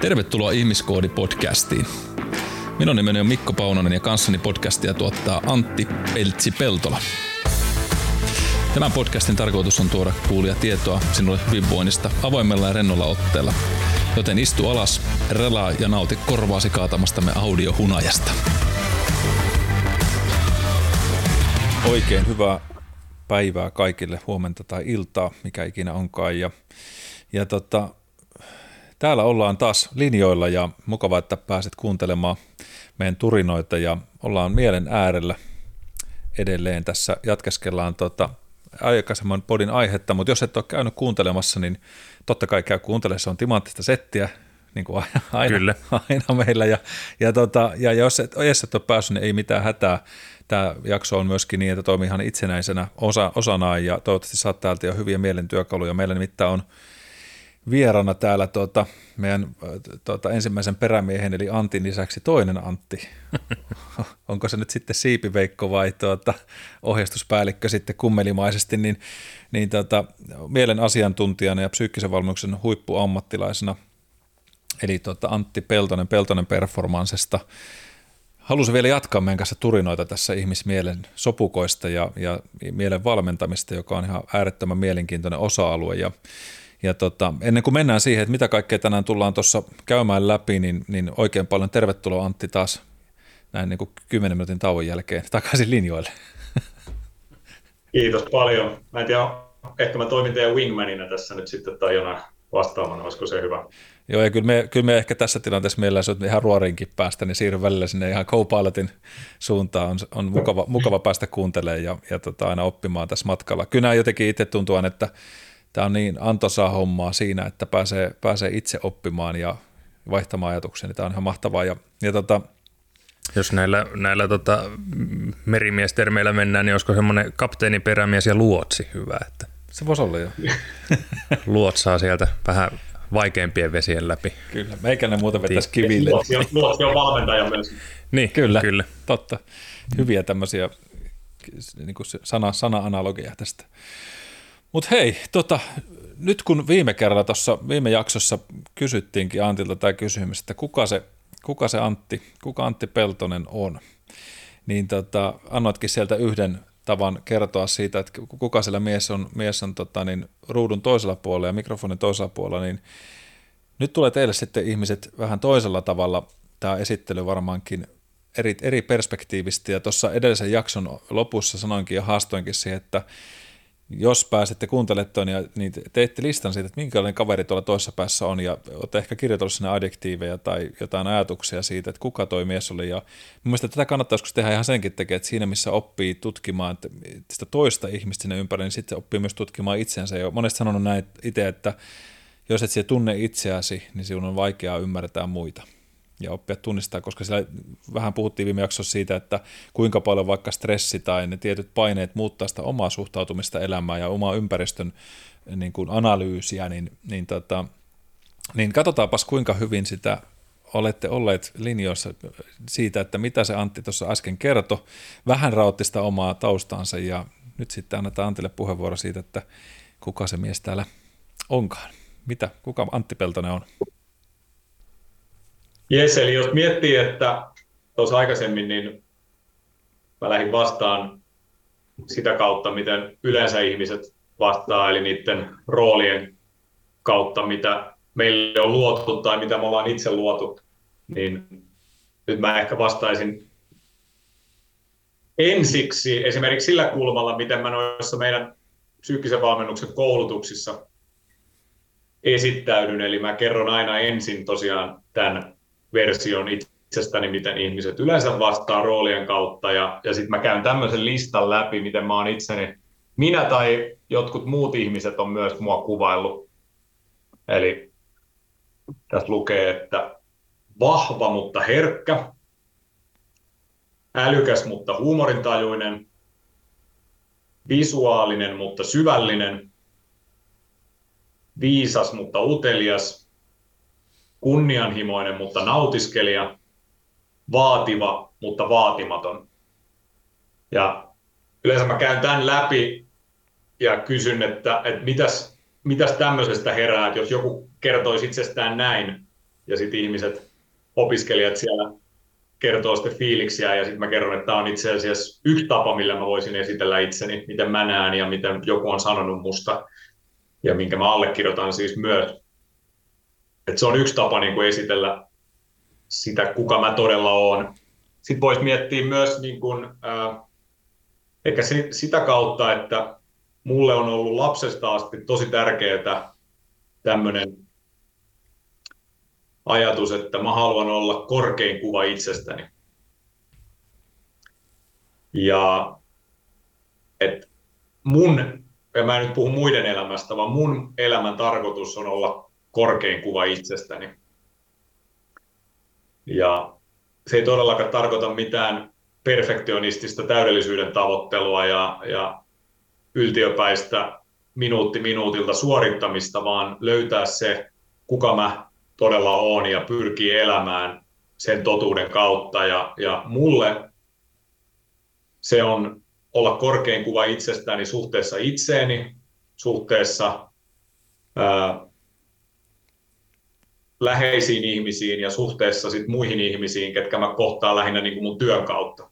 Tervetuloa Ihmiskoodi-podcastiin. Minun nimeni on Mikko Paunonen ja kanssani podcastia tuottaa Antti Peltsi-Peltola. Tämän podcastin tarkoitus on tuoda kuulia tietoa sinulle hyvinvoinnista avoimella ja rennolla otteella. Joten istu alas, relaa ja nauti korvaasi kaatamastamme audiohunajasta. Oikein hyvää päivää kaikille, huomenta tai iltaa, mikä ikinä onkaan. Ja, ja tota, täällä ollaan taas linjoilla ja mukava, että pääset kuuntelemaan meidän turinoita ja ollaan mielen äärellä edelleen tässä. Jatkeskellaan tota, aikaisemman podin aihetta, mutta jos et ole käynyt kuuntelemassa, niin totta kai käy kuuntelemaan, se on timanttista settiä, niin kuin aina, Kyllä. aina meillä. Ja, ja, tota, ja jos, et, jos et ole päässyt, niin ei mitään hätää. Tämä jakso on myöskin niin, että toimii ihan itsenäisenä osa, osanaan ja toivottavasti saat täältä jo hyviä mielentyökaluja. Meillä nimittäin on vierana täällä tuota, meidän tuota, ensimmäisen perämiehen eli Antin lisäksi toinen Antti. Onko se nyt sitten siipiveikko vai tuota, ohjeistuspäällikkö sitten kummelimaisesti, niin, niin tuota, mielen asiantuntijana ja psyykkisen valmennuksen huippuammattilaisena, eli tuota, Antti Peltonen Peltonen Performansesta. Halusin vielä jatkaa meidän kanssa turinoita tässä ihmismielen sopukoista ja, ja mielen valmentamista, joka on ihan äärettömän mielenkiintoinen osa-alue. Ja ja tota, ennen kuin mennään siihen, että mitä kaikkea tänään tullaan tuossa käymään läpi, niin, niin oikein paljon tervetuloa Antti taas näin niin kuin 10 minuutin tauon jälkeen takaisin linjoille. Kiitos paljon. Mä en tiedä, ehkä mä toimin teidän wingmanina tässä nyt sitten tai jonain vastaamana, olisiko se hyvä? Joo, ja kyllä me, kyllä me ehkä tässä tilanteessa meillä, jos ihan ruorinkin päästä, niin siirryn välillä sinne ihan co-pilotin suuntaan. On, on mukava, mukava päästä kuuntelemaan ja, ja tota, aina oppimaan tässä matkalla. Kyllä jotenkin itse tuntuu, että tämä on niin antoisaa hommaa siinä, että pääsee, pääsee itse oppimaan ja vaihtamaan ajatuksia, niin tämä on ihan mahtavaa. Ja, ja tota, jos näillä, näillä tota, merimiestermeillä mennään, niin olisiko semmoinen kapteeni, perämies ja luotsi hyvä? Että se voisi olla jo. Luotsaa sieltä vähän vaikeampien vesien läpi. Kyllä, meikäläinen muuten vetäisi kiville. Luotsi on, luotsi on valmentaja myös. Niin, kyllä, kyllä. totta. Hyviä tämmöisiä niin sana, sana-analogia tästä. Mutta hei, tota, nyt kun viime kerralla tuossa viime jaksossa kysyttiinkin Antilta tämä kysymys, että kuka se, kuka se Antti, kuka Antti Peltonen on, niin tota, annoitkin sieltä yhden tavan kertoa siitä, että kuka siellä mies on, mies on tota, niin, ruudun toisella puolella ja mikrofonin toisella puolella, niin nyt tulee teille sitten ihmiset vähän toisella tavalla. Tämä esittely varmaankin eri, eri perspektiivistä, ja tuossa edellisen jakson lopussa sanoinkin ja haastoinkin siihen, että jos pääsette kuuntelemaan ja niin teette listan siitä, että minkälainen kaveri tuolla toisessa päässä on ja olette ehkä kirjoitellut sinne adjektiiveja tai jotain ajatuksia siitä, että kuka toi mies oli. Ja mielestäni tätä kannattaisi tehdä ihan senkin tekee, että siinä missä oppii tutkimaan että sitä toista ihmistä sinne ympärille, niin sitten oppii myös tutkimaan itsensä. Ja monesti sanonut näin itse, että jos et tunne itseäsi, niin sinun on vaikeaa ymmärtää muita ja oppia tunnistaa, koska siellä vähän puhuttiin viime jaksossa siitä, että kuinka paljon vaikka stressi tai ne tietyt paineet muuttaa sitä omaa suhtautumista elämään ja omaa ympäristön niin kuin analyysiä, niin, niin, tota, niin katsotaanpas kuinka hyvin sitä olette olleet linjoissa siitä, että mitä se Antti tuossa äsken kertoi. Vähän rautti sitä omaa taustansa ja nyt sitten annetaan Antille puheenvuoro siitä, että kuka se mies täällä onkaan. Mitä, kuka Antti Peltonen on? Jes, eli jos miettii, että tuossa aikaisemmin, niin mä lähdin vastaan sitä kautta, miten yleensä ihmiset vastaa, eli niiden roolien kautta, mitä meille on luotu tai mitä me ollaan itse luotu, niin nyt mä ehkä vastaisin ensiksi esimerkiksi sillä kulmalla, miten mä noissa meidän psyykkisen valmennuksen koulutuksissa esittäydyn. Eli mä kerron aina ensin tosiaan tämän version itsestäni, miten ihmiset yleensä vastaa roolien kautta, ja, ja sitten mä käyn tämmöisen listan läpi, miten mä oon itseni, minä tai jotkut muut ihmiset on myös mua kuvaillut. Eli tässä lukee, että vahva, mutta herkkä, älykäs, mutta huumorintajuinen, visuaalinen, mutta syvällinen, viisas, mutta utelias, kunnianhimoinen, mutta nautiskelija, vaativa, mutta vaatimaton. Ja yleensä mä käyn tämän läpi ja kysyn, että, että mitäs, mitäs tämmöisestä herää, että jos joku kertoisi itsestään näin, ja sitten ihmiset, opiskelijat siellä kertoo sitten fiiliksiä ja sitten mä kerron, että tämä on itse asiassa yksi tapa, millä mä voisin esitellä itseni, miten mä näen ja miten joku on sanonut musta ja minkä mä allekirjoitan siis myös. Et se on yksi tapa niin kuin esitellä sitä, kuka mä todella oon. Sitten voisi miettiä myös niin kuin, äh, ehkä sitä kautta, että mulle on ollut lapsesta asti tosi tärkeää tämmöinen ajatus, että mä haluan olla korkein kuva itsestäni. Ja että mun, ja mä en nyt puhu muiden elämästä, vaan mun elämän tarkoitus on olla korkein kuva itsestäni. Ja se ei todellakaan tarkoita mitään perfektionistista täydellisyyden tavoittelua ja, ja yltiöpäistä minuutti minuutilta suorittamista, vaan löytää se, kuka mä todella on ja pyrkii elämään sen totuuden kautta. Ja, ja mulle se on olla korkein kuva itsestäni suhteessa itseeni, suhteessa ää, läheisiin ihmisiin ja suhteessa sit muihin ihmisiin, ketkä mä kohtaan lähinnä niin kuin mun työn kautta.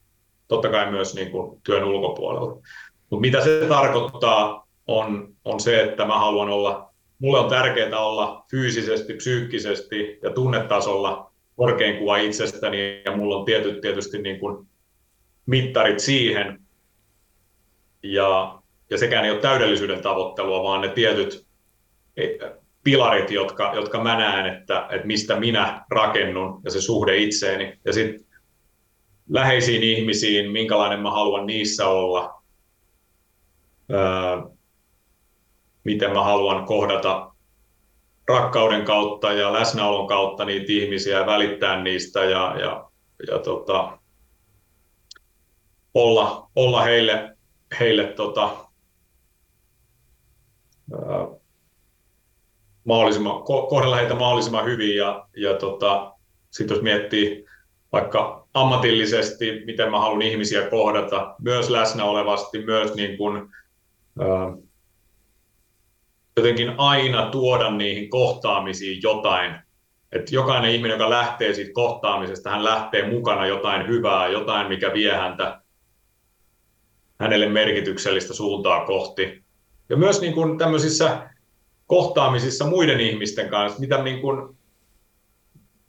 Totta kai myös niin kuin työn ulkopuolella. Mutta mitä se tarkoittaa on, on se, että mä haluan olla, mulle on tärkeää olla fyysisesti, psyykkisesti ja tunnetasolla korkein kuva itsestäni ja mulla on tietyt, tietysti niin kuin mittarit siihen. Ja, ja sekään ei ole täydellisyyden tavoittelua, vaan ne tietyt pilarit, jotka, jotka mä näen, että, että mistä minä rakennun ja se suhde itseeni. Ja sitten läheisiin ihmisiin, minkälainen mä haluan niissä olla, öö, miten mä haluan kohdata rakkauden kautta ja läsnäolon kautta niitä ihmisiä ja välittää niistä ja, ja, ja tota, olla, olla heille, heille tota, öö, mahdollisimman, kohdella heitä mahdollisimman hyvin ja, ja tota, sitten jos miettii vaikka ammatillisesti, miten mä haluan ihmisiä kohdata, myös läsnä olevasti, myös niin kuin, ää, jotenkin aina tuoda niihin kohtaamisiin jotain. Että jokainen ihminen, joka lähtee siitä kohtaamisesta, hän lähtee mukana jotain hyvää, jotain, mikä vie häntä hänelle merkityksellistä suuntaa kohti. Ja myös niin kuin tämmöisissä kohtaamisissa muiden ihmisten kanssa, mitä niin kuin,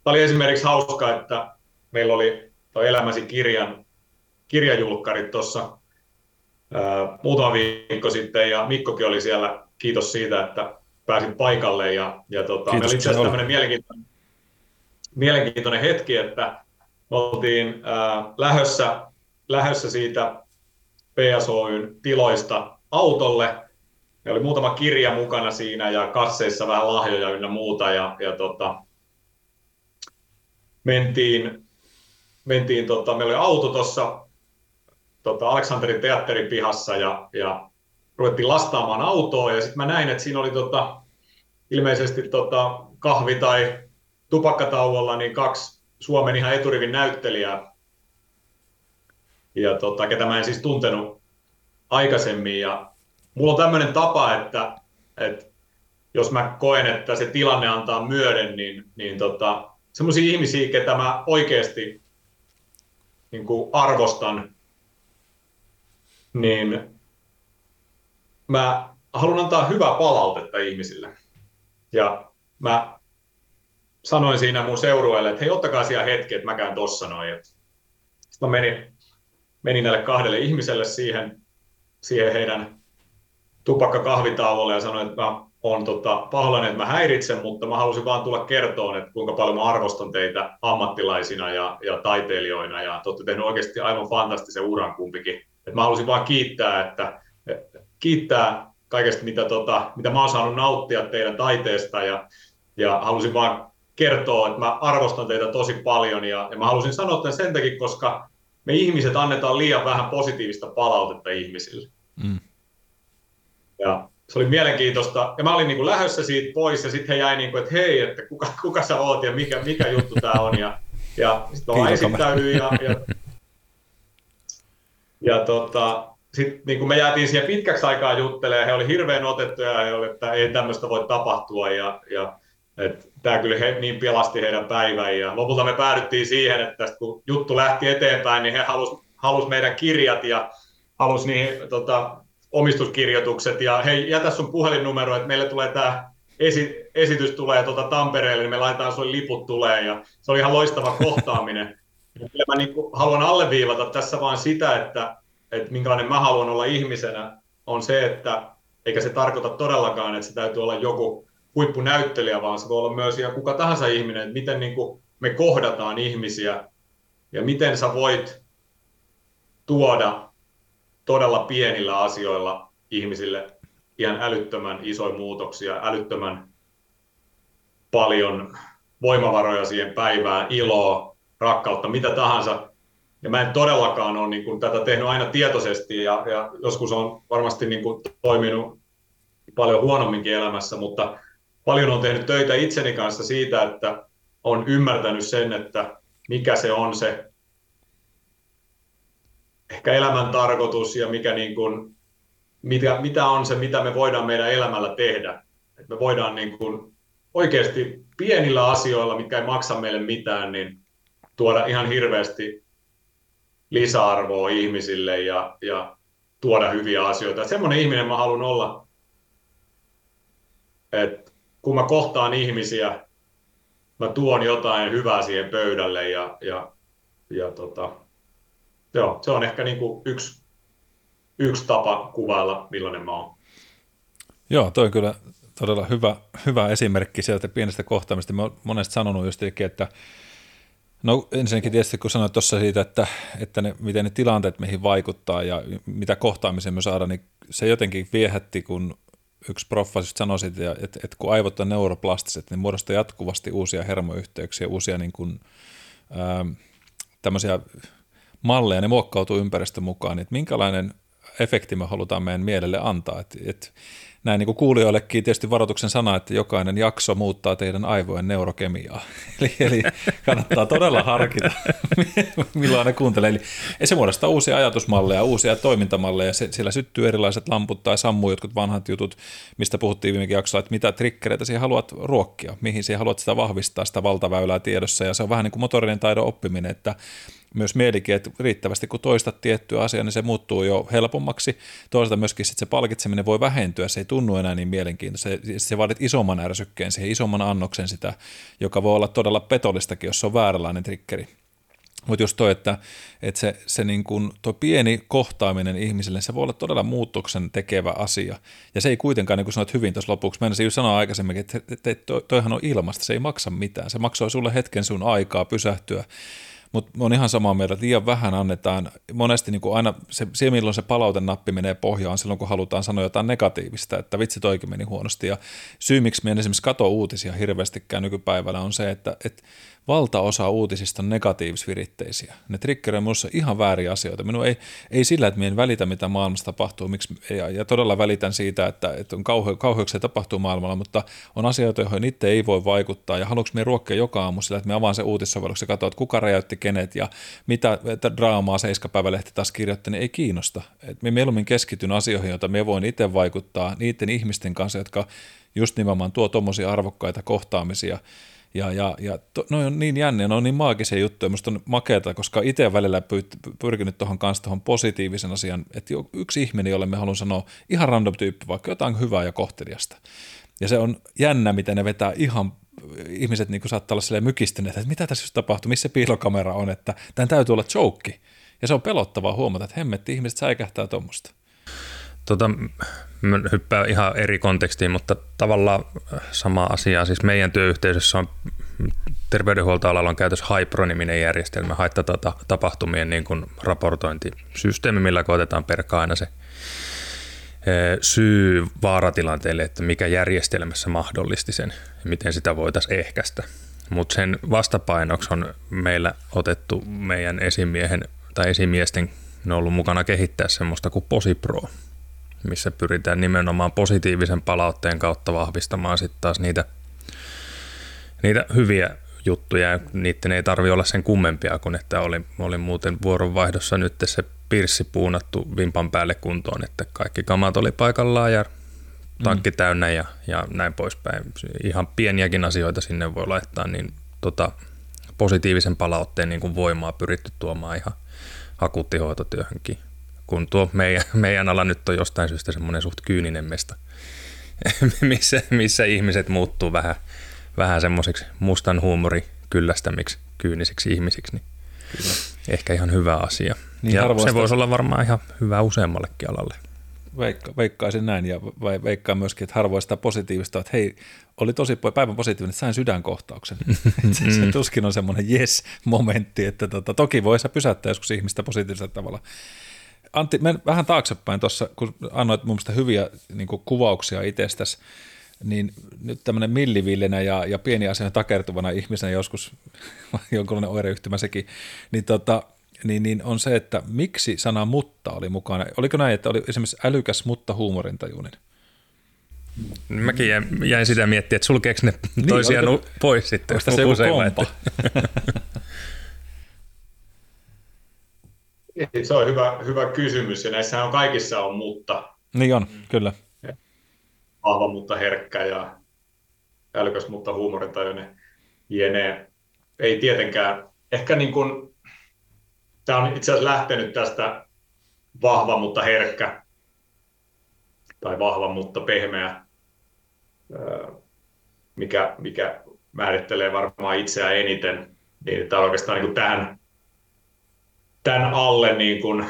Tämä oli esimerkiksi hauska, että meillä oli tuo Elämäsi kirjan kirjajulkkarit tuossa muutama viikko sitten ja Mikkokin oli siellä. Kiitos siitä, että pääsit paikalle ja, ja tota, Kiitos, meillä oli itse asiassa tämmöinen mielenkiintoinen, mielenkiintoinen hetki, että me oltiin ää, lähössä, lähössä siitä PSOYn tiloista autolle Meillä oli muutama kirja mukana siinä ja kasseissa vähän lahjoja ynnä muuta. Ja, ja tota, mentiin, mentiin tota, meillä oli auto tuossa tota, Aleksanterin teatterin pihassa ja, ja ruvettiin lastaamaan autoa ja sitten mä näin, että siinä oli tota, ilmeisesti tota, kahvi- tai tupakkatauolla niin kaksi Suomen ihan eturivin näyttelijää, ja tota, ketä mä en siis tuntenut aikaisemmin. Ja mulla on tämmöinen tapa, että, että jos mä koen, että se tilanne antaa myöden, niin, niin tota, semmoisia ihmisiä, ketä mä oikeasti niin kuin arvostan, niin mä haluan antaa hyvää palautetta ihmisille. Ja mä sanoin siinä mun seurueelle, että hei, ottakaa siellä hetki, että mä käyn tossa noin. Sitten mä menin, menin näille kahdelle ihmiselle siihen, siihen heidän tupakkakahvitauolle ja sanoin, että mä olen tota, pahoillani, että mä häiritsen, mutta mä halusin vaan tulla kertoon, että kuinka paljon mä arvostan teitä ammattilaisina ja, ja taiteilijoina ja te olette tehneet oikeasti aivan fantastisen uran kumpikin. Et mä halusin vaan kiittää, että, kiittää kaikesta, mitä, tota, mitä mä oon saanut nauttia teidän taiteesta ja, ja halusin vaan kertoa, että mä arvostan teitä tosi paljon ja, ja mä halusin sanoa tämän sen takia, koska me ihmiset annetaan liian vähän positiivista palautetta ihmisille. Mm. Ja se oli mielenkiintoista. Ja mä olin niin kuin lähdössä siitä pois ja sitten he jäi niin kuin, että hei, että kuka, kuka sä oot ja mikä, mikä juttu tämä on. Ja, ja sitten mä esittäydyin ja, ja, ja tota, sitten niin me jäätiin siihen pitkäksi aikaa juttelemaan, he oli hirveän otettuja ja he oli, että ei tämmöistä voi tapahtua. Ja, ja tämä kyllä he, niin pelasti heidän päivän ja lopulta me päädyttiin siihen, että tästä kun juttu lähti eteenpäin, niin he halusivat halus meidän kirjat ja halus niihin tota, omistuskirjoitukset ja hei, jätä sun puhelinnumero, että meille tulee tämä esi- esitys tulee tuota Tampereelle, niin me laitetaan sulle liput tulee ja se oli ihan loistava kohtaaminen. Ja mä niin haluan alleviivata tässä vaan sitä, että, että minkälainen mä haluan olla ihmisenä, on se, että eikä se tarkoita todellakaan, että se täytyy olla joku huippunäyttelijä, vaan se voi olla myös ihan kuka tahansa ihminen, että miten niin kuin me kohdataan ihmisiä ja miten sä voit tuoda todella pienillä asioilla ihmisille ihan älyttömän isoja muutoksia, älyttömän paljon voimavaroja siihen päivään, iloa, rakkautta, mitä tahansa. Ja mä en todellakaan ole niin kuin, tätä tehnyt aina tietoisesti ja, ja joskus on varmasti niin kuin, toiminut paljon huonomminkin elämässä, mutta paljon on tehnyt töitä itseni kanssa siitä, että on ymmärtänyt sen, että mikä se on se ehkä elämän tarkoitus ja mikä niin kuin, mitä, mitä on se, mitä me voidaan meidän elämällä tehdä. että me voidaan niin kuin oikeasti pienillä asioilla, mitkä ei maksa meille mitään, niin tuoda ihan hirveästi lisäarvoa ihmisille ja, ja tuoda hyviä asioita. semmoinen ihminen mä haluan olla, että kun mä kohtaan ihmisiä, mä tuon jotain hyvää siihen pöydälle ja, ja, ja tota, joo, se on ehkä niin kuin yksi, yksi tapa kuvailla, millainen mä oon. Joo, toi on kyllä todella hyvä, hyvä esimerkki sieltä pienestä kohtaamista. Mä oon monesti sanonut just, että No ensinnäkin tietysti kun sanoit tuossa siitä, että, että ne, miten ne tilanteet meihin vaikuttaa ja mitä kohtaamiseen me saadaan, niin se jotenkin viehätti, kun yksi proffa sanoi siitä, että, että kun aivot on neuroplastiset, niin muodostaa jatkuvasti uusia hermoyhteyksiä, uusia niin kuin, ää, tämmöisiä malleja, ne muokkautuu ympäristön mukaan, niin että minkälainen efekti me halutaan meidän mielelle antaa. Että, että näin niin kuin kuulijoillekin tietysti varoituksen sana, että jokainen jakso muuttaa teidän aivojen neurokemiaa. Eli, eli kannattaa todella harkita, milloin ne kuuntelee. Eli se muodostaa uusia ajatusmalleja, uusia toimintamalleja. Se, siellä syttyy erilaiset lamput tai sammuu jotkut vanhat jutut, mistä puhuttiin viime jaksolla, että mitä trikkereitä siihen haluat ruokkia, mihin siihen haluat sitä vahvistaa, sitä valtaväylää tiedossa. Ja se on vähän niin kuin motorinen taidon oppiminen, että myös mielikin, että riittävästi kun toistat tiettyä asiaa, niin se muuttuu jo helpommaksi. Toisaalta myöskin sit se palkitseminen voi vähentyä, se ei tunnu enää niin mielenkiintoista. Se, se vaadit isomman ärsykkeen, siihen isomman annoksen sitä, joka voi olla todella petollistakin, jos se on vääränlainen trikkeri. Mutta just toi, että, että se, se niin kun, tuo pieni kohtaaminen ihmisille, se voi olla todella muutoksen tekevä asia. Ja se ei kuitenkaan, niin kuin sanoit hyvin tuossa lopuksi, mennä just sanoa aikaisemmin, että, että, että toihan on ilmasta, se ei maksa mitään. Se maksoi sulle hetken sun aikaa pysähtyä mutta on ihan samaa mieltä, että liian vähän annetaan. Monesti niin kuin aina se, se, milloin se palautenappi menee pohjaan, silloin kun halutaan sanoa jotain negatiivista, että vitsi toikin meni huonosti. Ja syy, miksi me esimerkiksi kato uutisia hirveästikään nykypäivällä on se, että, että valtaosa uutisista on negatiivisviritteisiä. Ne triggeröi minussa ihan vääriä asioita. Minun ei, ei sillä, että minä en välitä, mitä maailmassa tapahtuu, miksi, ja, ja todella välitän siitä, että, että on kauhe, kauheuksia tapahtuu maailmalla, mutta on asioita, joihin itse ei voi vaikuttaa, ja haluanko minä ruokkia joka aamu sillä, että me avaan se uutissovelluksen ja katsoa, että kuka räjäytti kenet, ja mitä draamaa Seiskapäivälehti taas kirjoitti, niin ei kiinnosta. Et minä mieluummin keskityn asioihin, joita me voin itse vaikuttaa niiden ihmisten kanssa, jotka just nimenomaan tuo tuommoisia arvokkaita kohtaamisia, ja, ja, ja to, no on niin jänniä, ne on niin maagisia juttuja, musta on makeata, koska itse välillä pyrkinyt tuohon kanssa tuohon positiivisen asian, että yksi ihminen, jolle me haluan sanoa ihan random tyyppi, vaikka jotain hyvää ja kohteliasta. Ja se on jännä, miten ne vetää ihan ihmiset niin saattaa olla silleen mykistyneet, että mitä tässä tapahtuu, missä piilokamera on, että tämän täytyy olla joke. Ja se on pelottavaa huomata, että hemmetti, ihmiset säikähtää tuommoista. Tota, mä hyppään ihan eri kontekstiin, mutta tavallaan sama asia. Siis meidän työyhteisössä on terveydenhuoltoalalla on käytössä HIPRO-niminen järjestelmä, haittatapahtumien niin kuin raportointisysteemi, millä koetetaan perkaa aina se e, syy vaaratilanteelle, että mikä järjestelmässä mahdollisti sen ja miten sitä voitaisiin ehkäistä. Mutta sen vastapainoksi on meillä otettu meidän esimiehen tai esimiesten ne on ollut mukana kehittää semmoista kuin PosiPro, missä pyritään nimenomaan positiivisen palautteen kautta vahvistamaan sitten taas niitä, niitä hyviä juttuja. Niiden ei tarvi olla sen kummempia kuin, että oli, oli muuten vuoronvaihdossa nyt se pirssi puunattu vimpan päälle kuntoon, että kaikki kamat oli paikallaan ja tankki mm. täynnä ja, ja näin poispäin. Ihan pieniäkin asioita sinne voi laittaa, niin tota, positiivisen palautteen niin kuin voimaa pyritty tuomaan ihan akuuttihoitotyöhönkin. Kun tuo meidän, meidän ala nyt on jostain syystä semmoinen suht kyyninen mesta, missä, missä ihmiset muuttuu vähän, vähän semmoiseksi mustan huumori kyllästämiksi kyynisiksi ihmisiksi, niin Kyllä. ehkä ihan hyvä asia. Niin ja se voisi olla varmaan ihan hyvä useammallekin alalle. Veikka, veikkaisin näin ja veikkaan myöskin, että harvoin sitä positiivista, että hei, oli tosi päivän positiivinen, että sain sydänkohtauksen. se, se tuskin on semmoinen yes-momentti, että tota, toki voi se pysäyttää joskus ihmistä positiivisella tavalla. Antti, men vähän taaksepäin tuossa, kun annoit mun mielestä hyviä niin kuvauksia itsestäsi, niin nyt tämmöinen millivillinä ja, ja pieni asia takertuvana ihmisenä joskus, jonkunlainen oireyhtymä sekin, niin, tota, niin, niin on se, että miksi sana mutta oli mukana. Oliko näin, että oli esimerkiksi älykäs mutta huumorintajuinen? Mäkin jäin, jäin sitä miettiä, että sulkeeko ne niin, toisiaan oliko, pois sitten. Onko se joku kompa? se on hyvä, hyvä kysymys ja näissä on kaikissa on mutta. Niin on, kyllä vahva mutta herkkä ja älykäs mutta huumorintajuinen jene. Ei tietenkään, ehkä niin kuin, tämä on itse asiassa lähtenyt tästä vahva mutta herkkä tai vahva mutta pehmeä, mikä, mikä määrittelee varmaan itseään eniten, niin tämä on oikeastaan niin kuin tähän, tämän alle niin kuin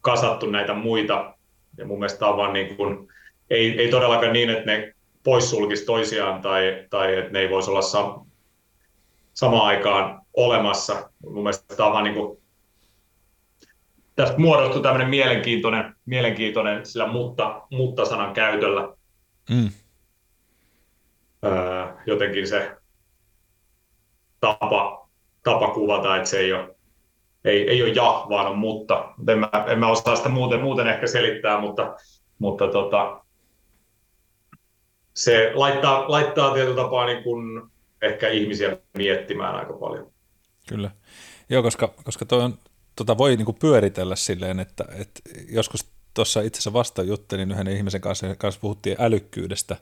kasattu näitä muita, ja mun mielestä tämä on vaan niin kuin ei, ei todellakaan niin, että ne poissulkisi toisiaan tai, tai että ne ei voisi olla sam, samaan aikaan olemassa. Mun mielestä tämä on vaan niin kuin, tästä muodostui tämmöinen mielenkiintoinen, mielenkiintoinen sillä mutta, mutta-sanan käytöllä. Mm. Öö, jotenkin se tapa, tapa kuvata, että se ei ole, ei, ei ole ja, vaan on mutta. En mä, en mä osaa sitä muuten, muuten ehkä selittää, mutta, mutta tota, se laittaa, laittaa tietyllä tapaa niin kuin ehkä ihmisiä miettimään aika paljon. Kyllä. Joo, koska, koska toi on, tota voi niin kuin pyöritellä silleen, että, että joskus tuossa itse asiassa vasta juttelin yhden ihmisen kanssa, kanssa puhuttiin älykkyydestä,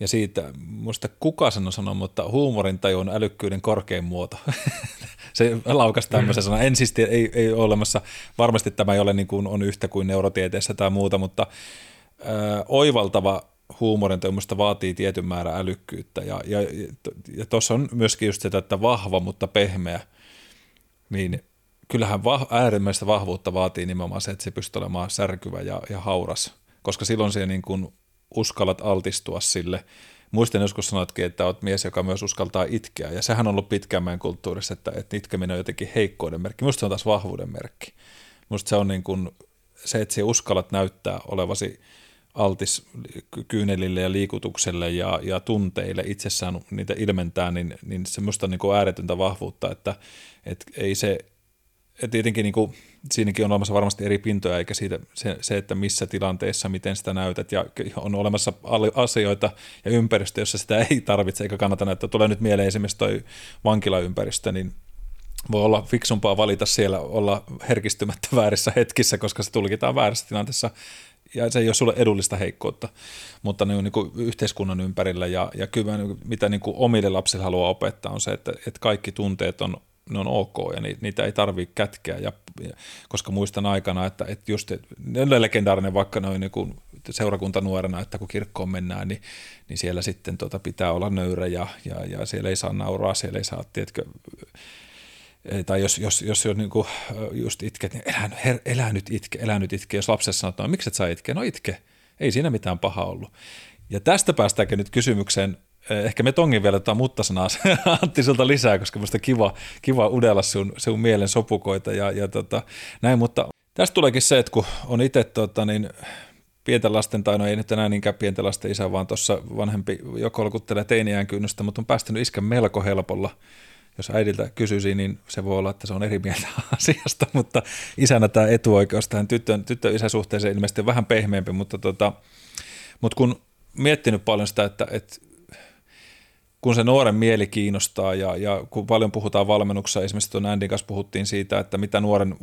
ja siitä, muista kuka sen on sanonut, mutta huumorin taju on älykkyyden korkein muoto. se laukasi tämmöisen sanan. En siis ei, ei ole olemassa, varmasti tämä ei ole niin kuin on yhtä kuin neurotieteessä tai muuta, mutta ö, oivaltava huumorin tämmöistä vaatii tietyn määrän älykkyyttä. Ja, ja, ja tuossa on myöskin just sitä, että vahva, mutta pehmeä, niin kyllähän vah, äärimmäistä vahvuutta vaatii nimenomaan se, että se pystyy olemaan särkyvä ja, ja hauras, koska silloin se niin kuin uskallat altistua sille. Muistan joskus sanoitkin, että olet mies, joka myös uskaltaa itkeä, ja sehän on ollut pitkään meidän kulttuurissa, että, että itkeminen on jotenkin heikkouden merkki. Minusta se on taas vahvuuden merkki. Minusta se on niin kuin se, että sinä uskallat näyttää olevasi altis kyynelille ja liikutukselle ja, ja tunteille itsessään niitä ilmentää, niin, niin semmoista niin kuin ääretöntä vahvuutta, että, että ei se, että tietenkin niin kuin, siinäkin on olemassa varmasti eri pintoja, eikä siitä se, se, että missä tilanteessa, miten sitä näytät, ja on olemassa asioita ja ympäristö, jossa sitä ei tarvitse, eikä kannata näyttää. Tulee nyt mieleen esimerkiksi toi vankilaympäristö, niin voi olla fiksumpaa valita siellä olla herkistymättä väärissä hetkissä, koska se tulkitaan väärässä tilanteessa ja se ei ole sulle edullista heikkoutta, mutta ne on niin kuin yhteiskunnan ympärillä ja, ja kyllä mitä niin kuin omille lapsille haluaa opettaa on se, että, että kaikki tunteet on, ne on ok ja niitä ei tarvitse kätkeä, ja, ja, koska muistan aikana, että, että just ne on legendaarinen vaikka noin niin kuin seurakunta nuorena, että kun kirkkoon mennään, niin, niin siellä sitten tota pitää olla nöyrä ja, ja, ja siellä ei saa nauraa, siellä ei saa, tiedätkö, tai jos, jos, jos, jos niin kuin just itket, niin elä, her, elä nyt itke, elä nyt itke. Jos lapsessa sanoo, että no, miksi et saa itkeä? No itke, ei siinä mitään paha ollut. Ja tästä päästäänkin nyt kysymykseen, ehkä me tongin vielä tota mutta-sanaa Antti sulta lisää, koska minusta kiva, kiva udella sun, sun mielen sopukoita ja, ja tota, näin, mutta tästä tuleekin se, että kun on itse tota, niin, pienten lasten, tai no ei nyt enää niinkään pienten lasten isä, vaan tuossa vanhempi jo kolkuttelee teiniään kynnystä, mutta on päästänyt iskän melko helpolla. Jos äidiltä kysyisi, niin se voi olla, että se on eri mieltä asiasta, mutta isänä tämä etuoikeus tähän tyttön, tyttö isäsuhteeseen ilmeisesti on vähän pehmeämpi, mutta, tota, mutta kun miettinyt paljon sitä, että, että kun se nuoren mieli kiinnostaa ja, ja kun paljon puhutaan valmennuksessa, esimerkiksi tuon Andin kanssa puhuttiin siitä, että mitä nuoren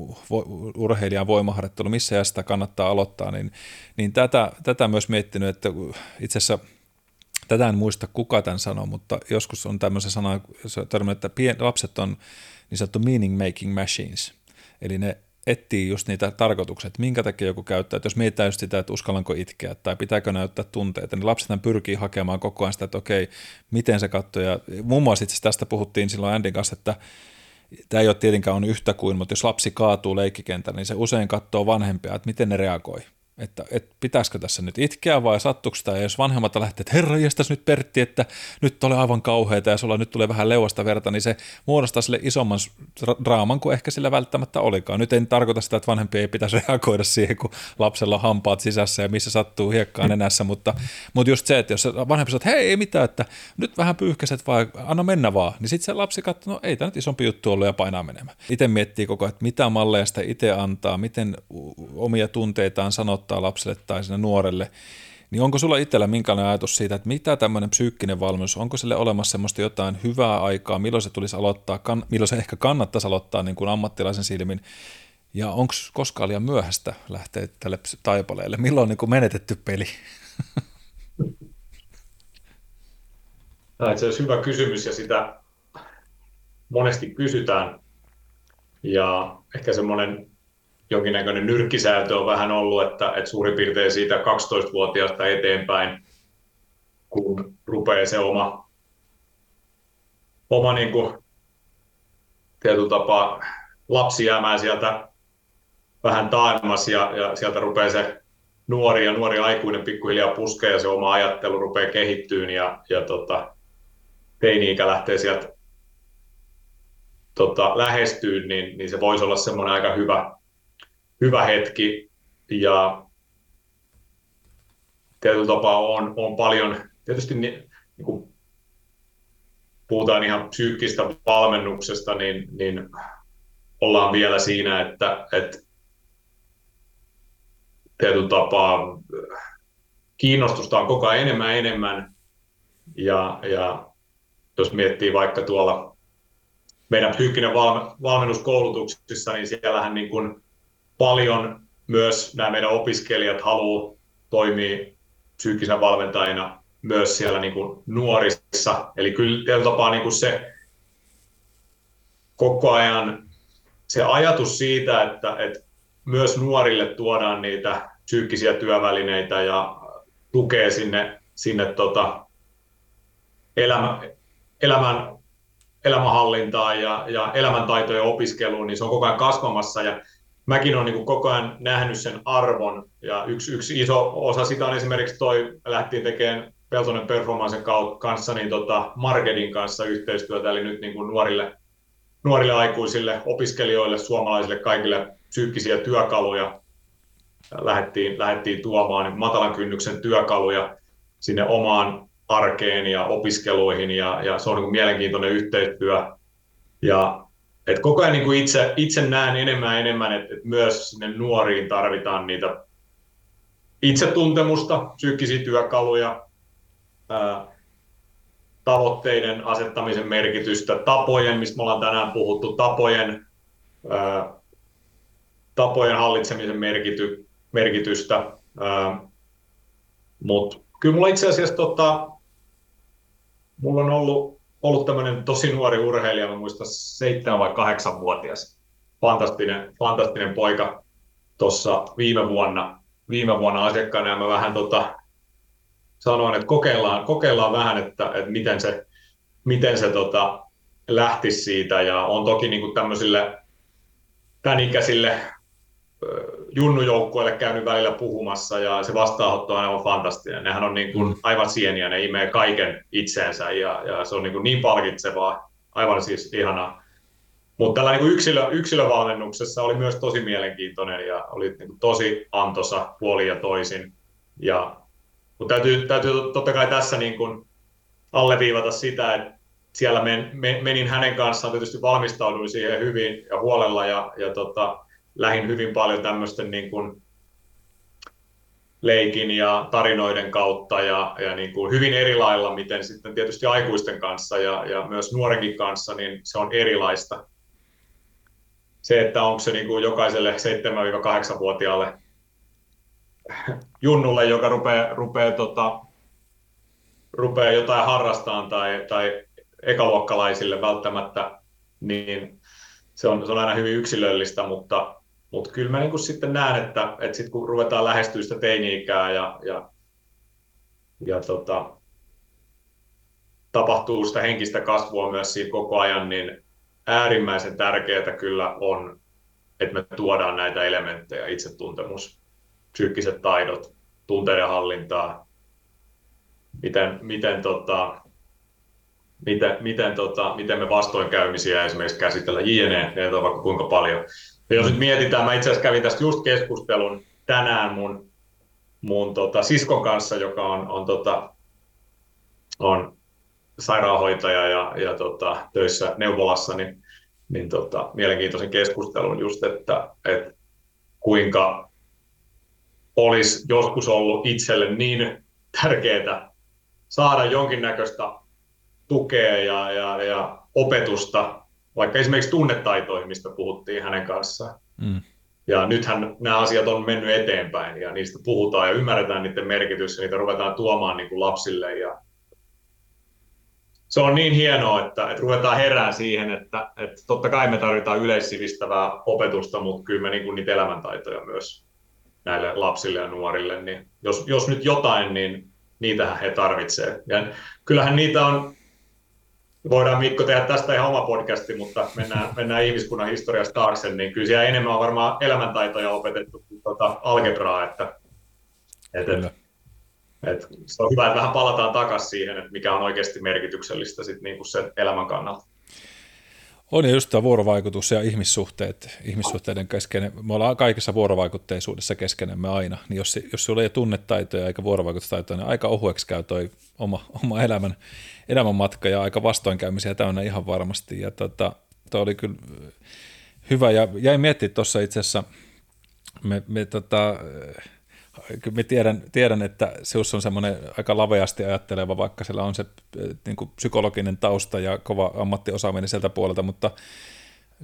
urheilijan voimaharjoittelu, missä ja sitä kannattaa aloittaa, niin, niin tätä, tätä myös miettinyt, että itse asiassa tätä en muista kuka tämän sanoi, mutta joskus on tämmöisen sana, että pien, lapset on niin sanottu meaning making machines, eli ne etsii just niitä tarkoituksia, että minkä takia joku käyttää. Että jos mietitään just sitä, että uskallanko itkeä tai pitääkö näyttää tunteita, niin lapset pyrkii hakemaan koko ajan sitä, että okei, miten se katsoo. Ja muun muassa itse tästä puhuttiin silloin Andin kanssa, että tämä ei ole tietenkään on yhtä kuin, mutta jos lapsi kaatuu leikkikentällä, niin se usein katsoo vanhempia, että miten ne reagoi että, että pitäisikö tässä nyt itkeä vai sattuuko sitä, ja jos vanhemmat lähtee, että herra jästäs nyt Pertti, että nyt oli aivan kauheita ja sulla nyt tulee vähän leuasta verta, niin se muodostaa sille isomman draaman kuin ehkä sillä välttämättä olikaan. Nyt en tarkoita sitä, että vanhempi ei pitäisi reagoida siihen, kun lapsella on hampaat sisässä ja missä sattuu hiekkaan nenässä, mutta, mutta just se, että jos vanhempi sanoo, että hei ei mitään, että nyt vähän pyyhkäset vai anna mennä vaan, niin sitten se lapsi katsoo, no ei tämä nyt isompi juttu ollut ja painaa menemään. Itse miettii koko että mitä malleja sitä itse antaa, miten omia tunteitaan sanoo ottaa lapselle tai sinne nuorelle, niin onko sulla itsellä minkälainen ajatus siitä, että mitä tämmöinen psyykkinen valmennus, onko sille olemassa semmoista jotain hyvää aikaa, milloin se tulisi aloittaa, kan, milloin se ehkä kannattaisi aloittaa niin kuin ammattilaisen silmin, ja onko koskaan liian myöhäistä lähteä tälle taipaleelle, milloin on niin kuin menetetty peli? Tämä on hyvä kysymys ja sitä monesti kysytään. Ja ehkä semmoinen jonkinnäköinen nyrkkisäätö on vähän ollut, että, että suurin piirtein siitä 12-vuotiaasta eteenpäin, kun rupeaa se oma, oma niin kuin, tietyllä tapaa lapsi jäämään sieltä vähän taannas ja, ja sieltä rupeaa se nuori ja nuori aikuinen pikkuhiljaa puskee ja se oma ajattelu rupeaa kehittyyn ja, ja tota, teini-ikä lähtee sieltä tota, lähestyyn, niin, niin se voisi olla semmoinen aika hyvä, hyvä hetki ja tietyllä tapaa on, on paljon, tietysti niin, niin kuin puhutaan ihan psyykkistä valmennuksesta, niin, niin ollaan vielä siinä, että, että tietyllä tapaa kiinnostusta on koko ajan enemmän ja enemmän. Ja, ja jos miettii vaikka tuolla meidän psyykkinen valmennuskoulutuksissa, niin siellähän niin kuin paljon myös nämä meidän opiskelijat haluaa toimia psyykkisenä valmentajina myös siellä niin kuin nuorissa. Eli kyllä tietyllä tapaa niin kuin se koko ajan se ajatus siitä, että, että myös nuorille tuodaan niitä psyykkisiä työvälineitä ja tukee sinne, sinne tota elämä, elämän, elämänhallintaan ja, ja elämäntaitojen opiskeluun, niin se on koko ajan kasvamassa. Ja mäkin olen niin koko ajan nähnyt sen arvon, ja yksi, yksi iso osa sitä on esimerkiksi toi, lähtiin tekemään Peltonen Performancen kanssa, niin tota Marketin kanssa yhteistyötä, eli nyt niin nuorille, nuorille aikuisille, opiskelijoille, suomalaisille, kaikille psyykkisiä työkaluja lähdettiin, lähdettiin tuomaan niin matalan kynnyksen työkaluja sinne omaan arkeen ja opiskeluihin, ja, ja se on niin mielenkiintoinen yhteistyö. Ja et koko ajan niin kuin itse, itse näen enemmän ja enemmän, että, että myös sinne nuoriin tarvitaan niitä itsetuntemusta, psyykkisiä työkaluja, ää, tavoitteiden asettamisen merkitystä, tapojen, mistä me ollaan tänään puhuttu, tapojen, ää, tapojen hallitsemisen merkity, merkitystä. Mutta kyllä mulla itse asiassa tota, mulla on ollut ollut tämmöinen tosi nuori urheilija, mä muistan seitsemän vai kahdeksan vuotias. Fantastinen, fantastinen poika tuossa viime vuonna, viime vuonna asiakkaana ja mä vähän tota, sanoin, että kokeillaan, kokeillaan vähän, että, että miten se, miten se tota, lähtisi siitä ja on toki niin kuin tämmöisille tämän ikäisille junnujoukkueelle käynyt välillä puhumassa ja se vastaanotto on aivan fantastinen. Nehän on niin kuin mm. aivan sieniä, ne imee kaiken itseensä ja, ja se on niin, kuin niin palkitsevaa, aivan siis ihanaa. Mutta tällä niin yksilö, yksilövalmennuksessa oli myös tosi mielenkiintoinen ja oli niin kuin tosi antosa puoli ja toisin. Ja, mutta täytyy, täytyy totta kai tässä niin kuin alleviivata sitä, että siellä men, men, menin hänen kanssaan, tietysti valmistauduin siihen hyvin ja huolella ja, ja tota, lähin hyvin paljon tämmöisten niin kuin leikin ja tarinoiden kautta ja, ja niin kuin hyvin eri lailla, miten sitten tietysti aikuisten kanssa ja, ja myös nuorenkin kanssa, niin se on erilaista. Se, että onko se niin kuin jokaiselle 7-8-vuotiaalle junnulle, joka rupeaa, rupeaa, tota, rupeaa jotain harrastamaan tai, tai ekaluokkalaisille välttämättä, niin se on, se on aina hyvin yksilöllistä, mutta, mutta kyllä mä niin sitten näen, että, että sit kun ruvetaan lähestyä sitä teini-ikää ja, ja, ja tota, tapahtuu sitä henkistä kasvua myös siinä koko ajan, niin äärimmäisen tärkeää kyllä on, että me tuodaan näitä elementtejä, itsetuntemus, psyykkiset taidot, tunteiden hallintaa, miten, miten, tota, miten, miten, tota, miten me vastoinkäymisiä esimerkiksi käsitellä, jne, ne on vaikka kuinka paljon. Ja jos nyt mietitään, mä itse asiassa kävin tästä just keskustelun tänään mun, mun tota, siskon kanssa, joka on, on, tota, on sairaanhoitaja ja, ja tota, töissä neuvolassa, niin, niin tota, mielenkiintoisen keskustelun just, että, että kuinka olisi joskus ollut itselle niin tärkeää saada jonkinnäköistä tukea ja, ja, ja opetusta, vaikka esimerkiksi tunnetaitoihin, mistä puhuttiin hänen kanssaan. Mm. Ja nythän nämä asiat on mennyt eteenpäin ja niistä puhutaan ja ymmärretään niiden merkitys ja niitä ruvetaan tuomaan niin kuin lapsille. Ja se on niin hienoa, että, että ruvetaan herään siihen, että, että totta kai me tarvitaan yleissivistävää opetusta, mutta kyllä me niin kuin niitä elämäntaitoja myös näille lapsille ja nuorille. Niin jos, jos nyt jotain, niin niitähän he tarvitsevat. Ja kyllähän niitä on voidaan Mikko tehdä tästä ihan oma podcasti, mutta mennään, mennään ihmiskunnan historiasta taakse, niin kyllä siellä enemmän on varmaan elämäntaitoja opetettu kuin tuota algebraa, että, että, että, että se on hyvä, että vähän palataan takaisin siihen, että mikä on oikeasti merkityksellistä sit niin kuin sen elämän kannalta. On ja just tämä vuorovaikutus ja ihmissuhteet, ihmissuhteiden kesken. Me ollaan kaikessa vuorovaikutteisuudessa keskenemme aina. Niin jos, jos sulla ei ole tunnetaitoja eikä vuorovaikutustaitoja, niin aika ohueksi käy toi oma, oma elämän, elämän matka ja aika vastoinkäymisiä täynnä ihan varmasti. Ja tota, toi oli kyllä hyvä ja jäin miettimään tuossa itse asiassa, me, me tota, kyllä mä tiedän, tiedän, että Sius on semmoinen aika laveasti ajatteleva, vaikka sillä on se niin kuin psykologinen tausta ja kova ammattiosaaminen sieltä puolelta, mutta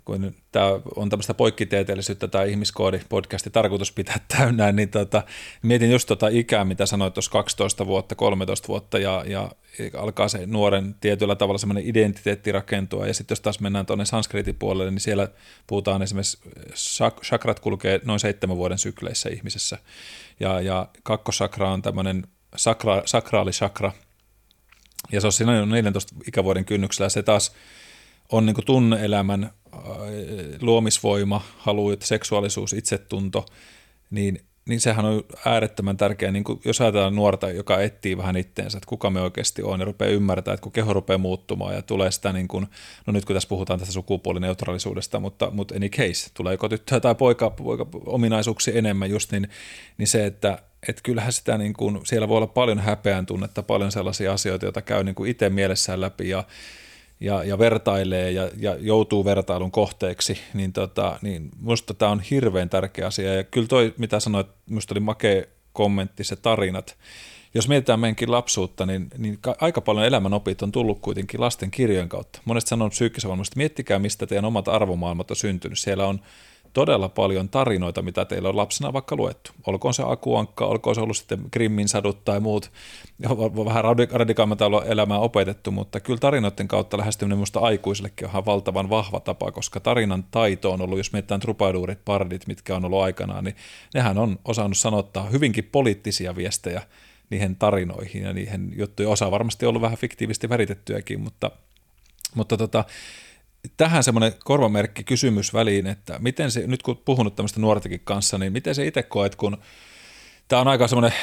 kun tämä on tämmöistä poikkitieteellisyyttä tämä ihmiskoodi-podcasti tarkoitus pitää täynnä, niin tota, mietin just tota ikää, mitä sanoit tuossa 12 vuotta, 13 vuotta ja, ja alkaa se nuoren tietyllä tavalla semmoinen identiteetti rakentua. Ja sitten jos taas mennään tuonne sanskritin puolelle, niin siellä puhutaan esimerkiksi, chakrat kulkee noin seitsemän vuoden sykleissä ihmisessä. Ja, ja kakkosakra on tämmöinen sakra, sakraali chakra. Ja se on siinä 14 ikävuoden kynnyksellä. Se taas on niin tunneelämän äh, luomisvoima, halu, seksuaalisuus, itsetunto, niin, niin sehän on äärettömän tärkeä, niin jos ajatellaan nuorta, joka etsii vähän itteensä, että kuka me oikeasti on, ja rupeaa ymmärtää, että kun keho rupeaa muuttumaan ja tulee sitä, niin kuin, no nyt kun tässä puhutaan tästä sukupuolineutraalisuudesta, mutta, mutta any case, tulee joko tyttöä tai poika, poika ominaisuuksia enemmän just, niin, niin se, että että kyllähän sitä niin kuin, siellä voi olla paljon häpeän tunnetta, paljon sellaisia asioita, joita käy niin kuin itse mielessään läpi ja ja, ja vertailee ja, ja joutuu vertailun kohteeksi, niin, tota, niin minusta tämä on hirveän tärkeä asia. Ja kyllä toi, mitä sanoit, minusta oli makea kommentti, se tarinat. Jos mietitään meidänkin lapsuutta, niin, niin aika paljon elämänopit on tullut kuitenkin lasten kirjojen kautta. Monesti sanon psyykkisen valmista, miettikää mistä teidän omat arvomaailmat on syntynyt. Siellä on todella paljon tarinoita, mitä teillä on lapsena vaikka luettu. Olkoon se Akuankka, olkoon se ollut sitten Grimmin sadut tai muut, vähän radikaammalta elämää opetettu, mutta kyllä tarinoiden kautta lähestyminen minusta aikuisillekin on ihan valtavan vahva tapa, koska tarinan taito on ollut, jos mietitään trupaiduurit, pardit, mitkä on ollut aikanaan, niin nehän on osannut sanottaa hyvinkin poliittisia viestejä niihin tarinoihin ja niihin juttuihin. Osa varmasti ollut vähän fiktiivisesti väritettyäkin, mutta, mutta tota, tähän semmoinen korvamerkki kysymys väliin, että miten se, nyt kun puhunut tämmöistä nuortakin kanssa, niin miten se itse koet, kun tämä on aika semmoinen,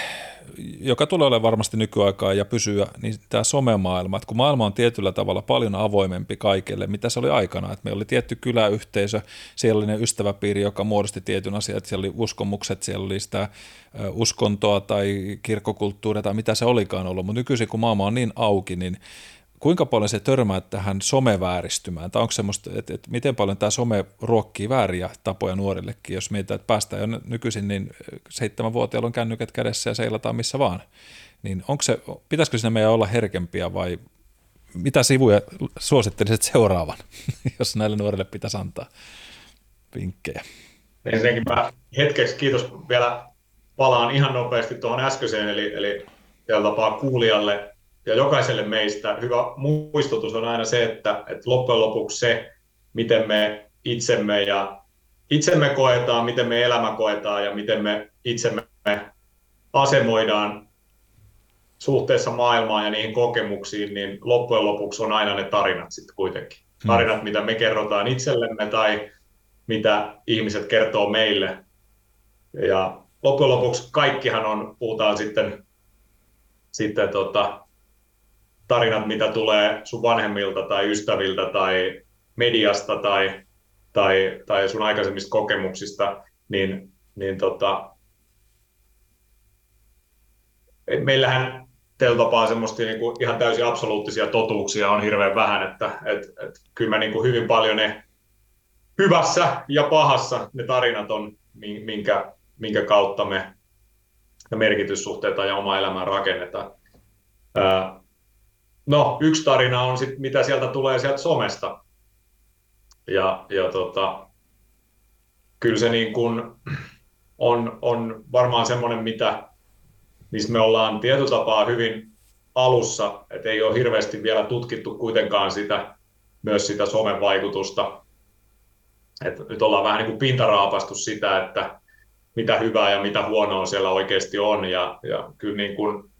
joka tulee olemaan varmasti nykyaikaa ja pysyä, niin tämä somemaailma, että kun maailma on tietyllä tavalla paljon avoimempi kaikille, mitä se oli aikana, että meillä oli tietty kyläyhteisö, siellä oli ne ystäväpiiri, joka muodosti tietyn asian, että siellä oli uskomukset, siellä oli sitä uskontoa tai kirkkokulttuuria tai mitä se olikaan ollut, mutta nykyisin kun maailma on niin auki, niin kuinka paljon se törmää tähän somevääristymään, tai onko semmoista, että, että miten paljon tämä some ruokkii vääriä tapoja nuorillekin, jos mietitään, että päästään jo nykyisin, niin seitsemänvuotiailla on kännykät kädessä ja seilataan missä vaan, niin onko se, pitäisikö siinä meidän olla herkempiä vai mitä sivuja suosittelisit seuraavan, jos näille nuorille pitäisi antaa vinkkejä? Ensinnäkin mä hetkeksi kiitos vielä palaan ihan nopeasti tuohon äskeiseen, eli, eli tapaa kuulijalle ja jokaiselle meistä hyvä muistutus on aina se, että, että loppujen lopuksi se, miten me itsemme ja itsemme koetaan, miten me elämä koetaan ja miten me itsemme asemoidaan suhteessa maailmaan ja niihin kokemuksiin, niin loppujen lopuksi on aina ne tarinat sitten kuitenkin. Hmm. Tarinat, mitä me kerrotaan itsellemme tai mitä ihmiset kertoo meille. Ja loppujen lopuksi kaikkihan on, puhutaan sitten, sitten tota, tarinat, mitä tulee sun vanhemmilta tai ystäviltä tai mediasta tai, tai, tai sun aikaisemmista kokemuksista, niin, niin tota, meillähän teillä tapaa semmoista niin kuin ihan täysin absoluuttisia totuuksia on hirveän vähän, että et, et, kyllä mä niin kuin hyvin paljon ne hyvässä ja pahassa ne tarinat on, minkä, minkä kautta me merkityssuhteita ja oma elämää rakennetaan. No, yksi tarina on sit, mitä sieltä tulee sieltä somesta. Ja, ja tota, kyllä se niin kun on, on varmaan semmoinen, mitä, missä me ollaan tietyllä tapaa hyvin alussa, että ei ole hirveästi vielä tutkittu kuitenkaan sitä, myös sitä somen vaikutusta. Et nyt ollaan vähän niin kuin pintaraapastu sitä, että mitä hyvää ja mitä huonoa siellä oikeasti on. Ja, ja kyllä niin kuin,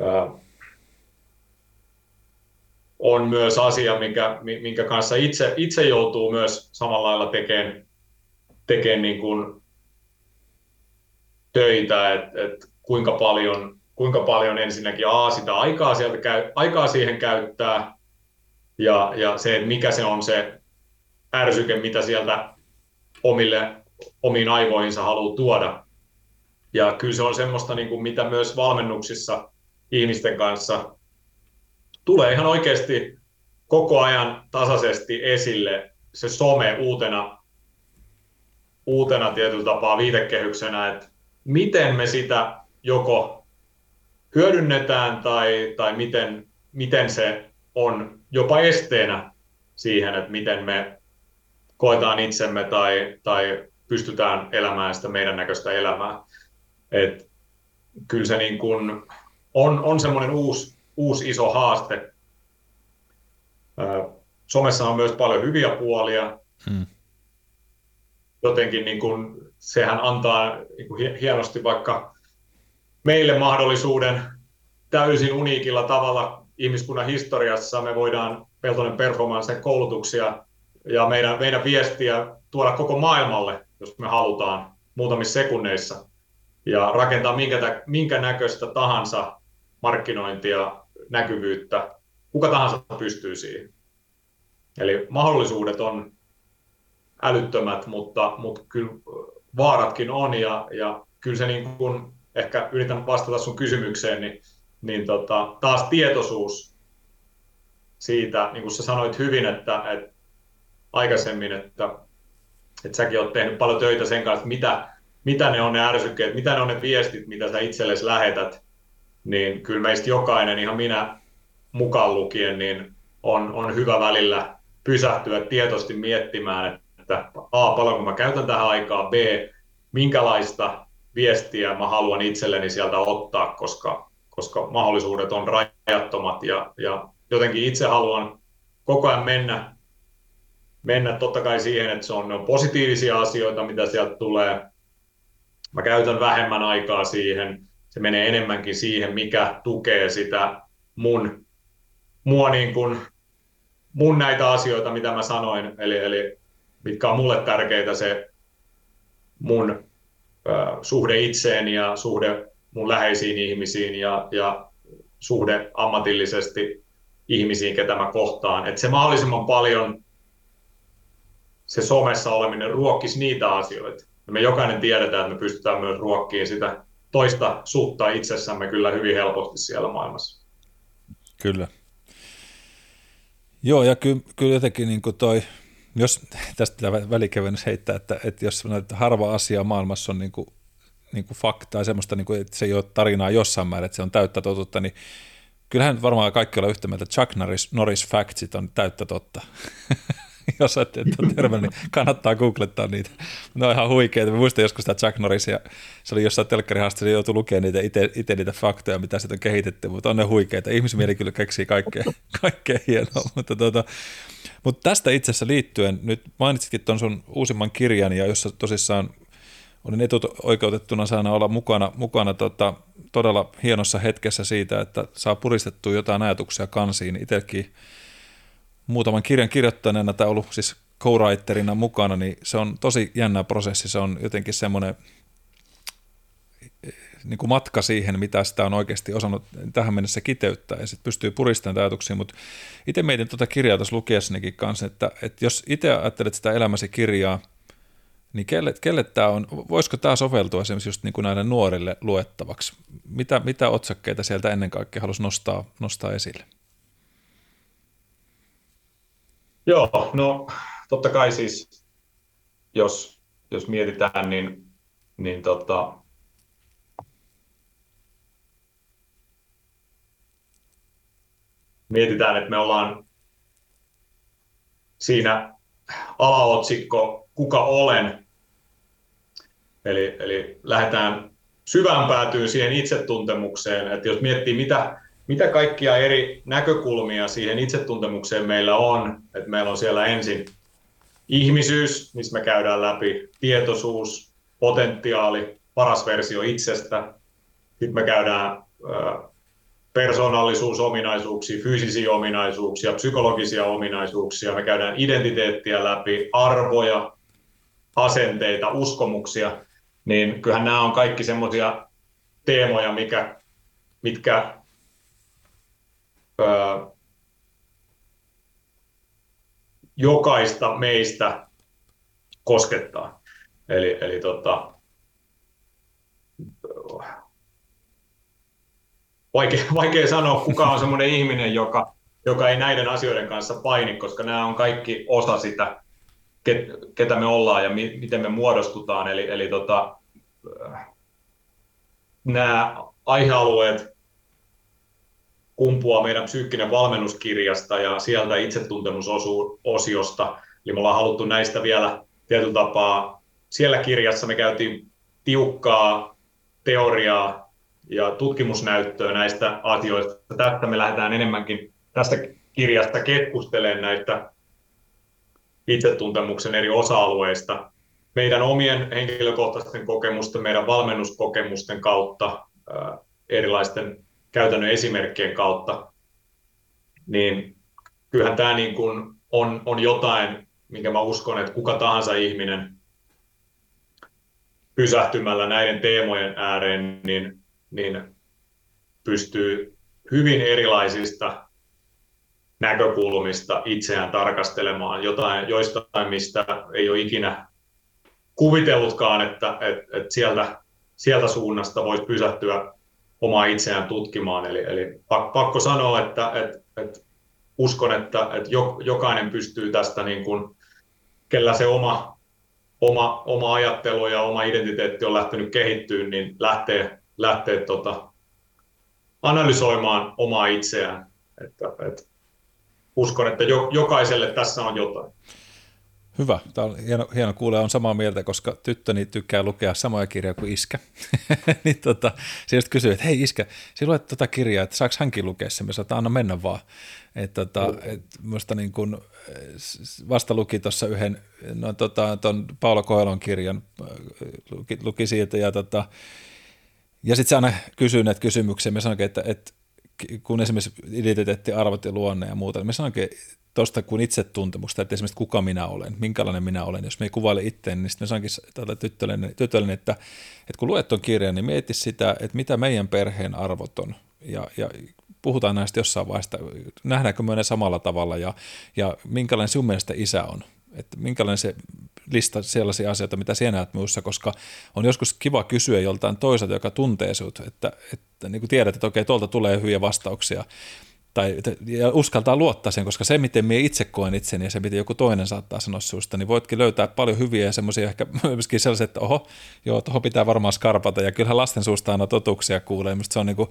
ää, on myös asia, minkä, minkä kanssa itse, itse joutuu myös samalla lailla tekemään, tekemään niin kuin töitä, että et kuinka paljon, kuinka paljon ensinnäkin A, sitä aikaa, sieltä käy, aikaa siihen käyttää, ja, ja se, että mikä se on se ärsyke, mitä sieltä omille, omiin aivoihinsa haluaa tuoda. Ja kyllä se on semmoista, niin kuin mitä myös valmennuksissa ihmisten kanssa tulee ihan oikeasti koko ajan tasaisesti esille se some uutena, uutena tietyllä tapaa viitekehyksenä, että miten me sitä joko hyödynnetään tai, tai miten, miten se on jopa esteenä siihen, että miten me koetaan itsemme tai, tai pystytään elämään sitä meidän näköistä elämää. Et kyllä se niin kun on, on semmoinen uusi uusi iso haaste. Somessa on myös paljon hyviä puolia. Hmm. Jotenkin niin kuin, sehän antaa niin kuin hienosti vaikka meille mahdollisuuden täysin uniikilla tavalla ihmiskunnan historiassa. Me voidaan Peltonen Performance koulutuksia ja meidän, meidän viestiä tuoda koko maailmalle, jos me halutaan muutamissa sekunneissa ja rakentaa minkä, minkä näköistä tahansa markkinointia näkyvyyttä, kuka tahansa pystyy siihen. Eli mahdollisuudet on älyttömät, mutta, mutta kyllä vaaratkin on ja, ja kyllä se niin kuin, ehkä yritän vastata sun kysymykseen, niin, niin tota, taas tietoisuus siitä, niin kuin sä sanoit hyvin, että, että aikaisemmin, että, että säkin olet tehnyt paljon töitä sen kanssa, että mitä, mitä ne on ne ärsykkeet, mitä ne on ne viestit, mitä sä itsellesi lähetät, niin kyllä meistä jokainen, ihan minä mukaan lukien, niin on, on hyvä välillä pysähtyä tietoisesti miettimään, että A, paljonko mä käytän tähän aikaa, B, minkälaista viestiä mä haluan itselleni sieltä ottaa, koska, koska mahdollisuudet on rajattomat ja, ja jotenkin itse haluan koko ajan mennä, mennä totta kai siihen, että se on, ne on positiivisia asioita, mitä sieltä tulee. Mä käytän vähemmän aikaa siihen, se menee enemmänkin siihen, mikä tukee sitä mun, mua niin kuin, mun näitä asioita, mitä mä sanoin, eli, eli mitkä on mulle tärkeitä se mun ö, suhde itseen ja suhde mun läheisiin ihmisiin ja, ja suhde ammatillisesti ihmisiin, ketä mä kohtaan. Että se mahdollisimman paljon se somessa oleminen ruokkisi niitä asioita. Ja me jokainen tiedetään, että me pystytään myös ruokkiin sitä toista suutta itsessämme kyllä hyvin helposti siellä maailmassa. Kyllä. Joo, ja kyllä, kyllä jotenkin niin kuin toi, jos tästä välikevennys heittää, että, että jos että harva asia maailmassa on niin kuin, niin kuin faktaa, semmoista, niin kuin, että se ei ole tarinaa jossain määrin, että se on täyttä totuutta, niin kyllähän varmaan kaikki olla yhtä mieltä, että Chuck Norris, Norris Factsit on täyttä totta. jos ette ole terve, niin kannattaa googlettaa niitä. Ne on ihan huikeita. Mä muistan joskus sitä Chuck Norrisia, se oli jossain telkkarihaasteessa, joutui lukemaan niitä itse, niitä faktoja, mitä siitä on kehitetty, mutta on ne huikeita. Ihmismieli kyllä keksii kaikkea, kaikkea hienoa. Mutta, tota, mutta tästä itse asiassa liittyen, nyt mainitsitkin tuon sun uusimman kirjan, ja jossa tosissaan olin etuoikeutettuna saana olla mukana, mukana tota, todella hienossa hetkessä siitä, että saa puristettua jotain ajatuksia kansiin. Itsekin muutaman kirjan kirjoittaneena tai ollut siis co-writerina mukana, niin se on tosi jännä prosessi. Se on jotenkin semmoinen niin kuin matka siihen, mitä sitä on oikeasti osannut tähän mennessä kiteyttää ja sitten pystyy puristamaan ajatuksia, mutta itse mietin tuota kirjaa tuossa lukiessanikin kanssa, että, että jos itse ajattelet sitä elämäsi kirjaa, niin kelle, kelle tämä on, voisiko tämä soveltua esimerkiksi just niin kuin näille nuorille luettavaksi? Mitä, mitä otsakkeita sieltä ennen kaikkea halusi nostaa, nostaa esille? Joo, no totta kai siis, jos, jos mietitään, niin, niin tota, mietitään, että me ollaan siinä alaotsikko Kuka olen, eli, eli lähdetään syvään päätyy siihen itsetuntemukseen, että jos miettii, mitä, mitä kaikkia eri näkökulmia siihen itsetuntemukseen meillä on, että meillä on siellä ensin ihmisyys, missä me käydään läpi tietoisuus, potentiaali, paras versio itsestä. Sitten me käydään persoonallisuusominaisuuksia, fyysisiä ominaisuuksia, psykologisia ominaisuuksia. Me käydään identiteettiä läpi, arvoja, asenteita, uskomuksia. Niin kyllähän nämä on kaikki semmoisia teemoja, mikä, mitkä jokaista meistä koskettaa. Eli, eli tota, vaikea, vaikea sanoa, kuka on semmoinen ihminen, joka, joka ei näiden asioiden kanssa paini, koska nämä on kaikki osa sitä, ketä me ollaan ja mi, miten me muodostutaan. Eli, eli tota, nämä aihealueet kumpuaa meidän psyykkinen valmennuskirjasta ja sieltä itsetuntemusosiosta. Eli me ollaan haluttu näistä vielä tietyllä tapaa. Siellä kirjassa me käytiin tiukkaa teoriaa ja tutkimusnäyttöä näistä asioista. Tästä me lähdetään enemmänkin tästä kirjasta keskustelemaan näistä itsetuntemuksen eri osa-alueista meidän omien henkilökohtaisten kokemusten, meidän valmennuskokemusten kautta, erilaisten käytännön esimerkkien kautta, niin kyllähän tämä niin kuin on, on jotain, minkä mä uskon, että kuka tahansa ihminen pysähtymällä näiden teemojen ääreen, niin, niin pystyy hyvin erilaisista näkökulmista itseään tarkastelemaan. Jotain, joistain, mistä ei ole ikinä kuvitellutkaan, että, että, että sieltä, sieltä suunnasta voisi pysähtyä omaa itseään tutkimaan. Eli, eli pakko sanoa, että, että, että uskon, että, että jokainen pystyy tästä, niin kuin, kellä se oma, oma, oma ajattelu ja oma identiteetti on lähtenyt kehittyä, niin lähtee, lähtee tota, analysoimaan omaa itseään. Että, että uskon, että jo, jokaiselle tässä on jotain. Hyvä. Tämä on hieno, hieno kuulla, on samaa mieltä, koska tyttöni tykkää lukea samoja kirjoja kuin iskä. niin tota, se just kysyy, että hei iskä, sinä luet tuota kirjaa, että saako hänkin lukea sen? Sanotaan, anna mennä vaan. Että tota, et musta niin kun, vasta luki tuossa yhden, no tota, ton Paolo Koelon kirjan, luki, luki siitä ja tota, ja sitten se aina kysyy näitä kysymyksiä. Me sanoinkin, että, että kun esimerkiksi identiteetti, arvot ja luonne ja muuta, niin me sanoinkin tuosta kuin itsetuntemusta, että esimerkiksi kuka minä olen, minkälainen minä olen. Jos me ei kuvaile itseäni, niin sitten me tätä tyttölle, tyttölle että, että kun luet tuon kirjan, niin mieti sitä, että mitä meidän perheen arvot on. Ja, ja puhutaan näistä jossain vaiheessa, nähdäänkö me ne samalla tavalla ja, ja minkälainen sinun mielestä isä on. Että minkälainen se lista sellaisia asioita, mitä sinä näet minussa, koska on joskus kiva kysyä joltain toiselta, joka tuntee sinut, että, että niin kuin tiedät, että okei, tuolta tulee hyviä vastauksia, tai ja uskaltaa luottaa sen, koska se, miten minä itse koen itseni ja se, miten joku toinen saattaa sanoa suusta, niin voitkin löytää paljon hyviä ja semmoisia ehkä myöskin sellaisia, että oho, joo, tuohon pitää varmaan skarpata ja kyllähän lasten suusta aina totuuksia kuulee, mistä se on niin kuin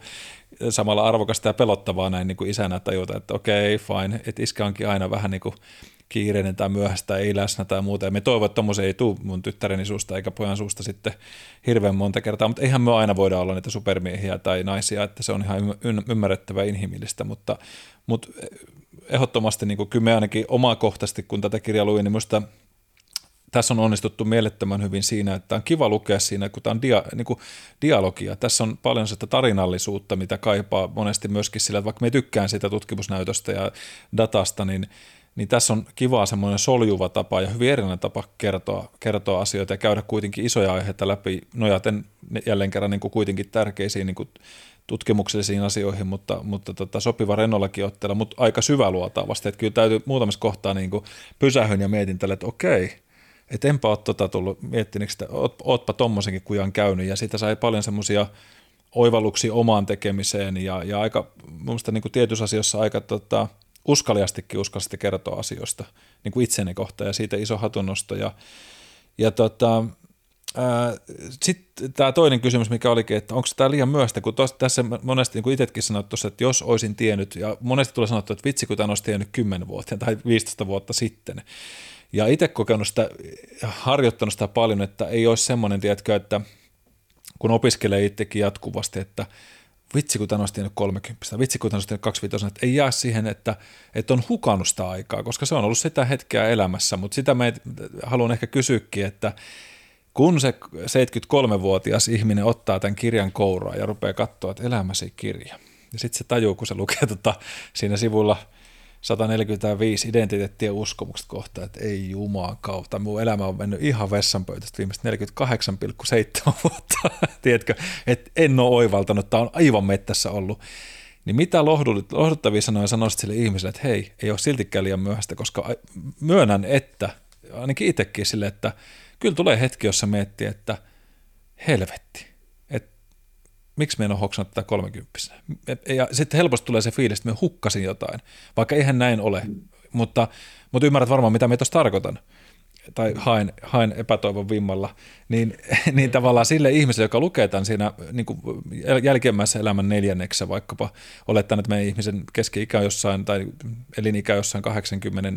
samalla arvokasta ja pelottavaa näin niin kuin isänä tajuta, että okei, okay, fine, että iskä onkin aina vähän niin kuin kiireinen tai myöhäistä, ei läsnä tai muuta. Ja me toivon, että ei tule mun tyttäreni suusta eikä pojan suusta sitten hirveän monta kertaa, mutta eihän me aina voida olla niitä supermiehiä tai naisia, että se on ihan ymmärrettävä inhimillistä, mutta, mutta ehdottomasti niin kyllä me ainakin omakohtaisesti, kun tätä kirjaa luin, niin minusta tässä on onnistuttu mielettömän hyvin siinä, että on kiva lukea siinä, kun tämä on dia, niin kuin dialogia. Tässä on paljon sitä tarinallisuutta, mitä kaipaa monesti myöskin sillä, että vaikka me tykkään siitä tutkimusnäytöstä ja datasta, niin niin tässä on kiva semmoinen soljuva tapa ja hyvin erilainen tapa kertoa, kertoa asioita ja käydä kuitenkin isoja aiheita läpi, nojaten jälleen kerran niin kuin kuitenkin tärkeisiin niin kuin tutkimuksellisiin asioihin, mutta, mutta tota, sopiva rennollakin otteella, mutta aika syväluotaavasti, että kyllä täytyy muutamassa kohtaa niin kuin pysähyn ja mietin tälle, että okei, että enpä ole tota tullut miettineeksi, että oot, ootpa tommosenkin kujan käynyt. Ja siitä sai paljon semmoisia oivalluksia omaan tekemiseen ja, ja aika, mun niin kuin tietyissä asioissa aika tota, uskaliastikin uskalsitte kertoa asioista niin kuin itseni kohtaan ja siitä iso hatunnosto. Ja, ja tota, sitten tämä toinen kysymys, mikä olikin, että onko tämä liian myöhäistä, kun tos, tässä monesti, niin kuin itsekin sanoit tuossa, että jos olisin tiennyt, ja monesti tulee sanottu, että vitsi, kun tämä olisi tiennyt 10 vuotta tai 15 vuotta sitten. Ja itse kokenut sitä, harjoittanut sitä paljon, että ei olisi semmoinen, tiedätkö, että kun opiskelee itsekin jatkuvasti, että vitsi kun olisi tiennyt 30, vitsi kun olisi tiennyt 25, että ei jää siihen, että, että on hukannut sitä aikaa, koska se on ollut sitä hetkeä elämässä, mutta sitä me haluan ehkä kysyäkin, että kun se 73-vuotias ihminen ottaa tämän kirjan kouraa ja rupeaa katsoa, että elämäsi kirja, ja sitten se tajuu, kun se lukee tota, siinä sivulla – 145 identiteettien uskomukset kohta, että ei jumaan kautta. Mun elämä on mennyt ihan vessanpöytästä viimeiset 48,7 vuotta. Tiedätkö, että en ole oivaltanut, tämä on aivan mettässä ollut. Niin mitä lohduttavia sanoja sanoisit sille ihmiselle, että hei, ei ole siltikään liian myöhäistä, koska myönnän, että ainakin itsekin sille, että kyllä tulee hetki, jossa miettii, että helvetti, miksi me en ole hoksannut tätä 30 Ja sitten helposti tulee se fiilis, että me hukkasin jotain, vaikka eihän näin ole, mutta, mutta ymmärrät varmaan, mitä me tuossa tarkoitan tai haen, haen epätoivon vimmalla, niin, niin tavallaan sille ihmiselle, joka lukee tämän siinä niin kuin jälkimmäisessä elämän neljänneksessä vaikkapa, olettaen, että meidän ihmisen keski-ikä jossain tai elinikä jossain 80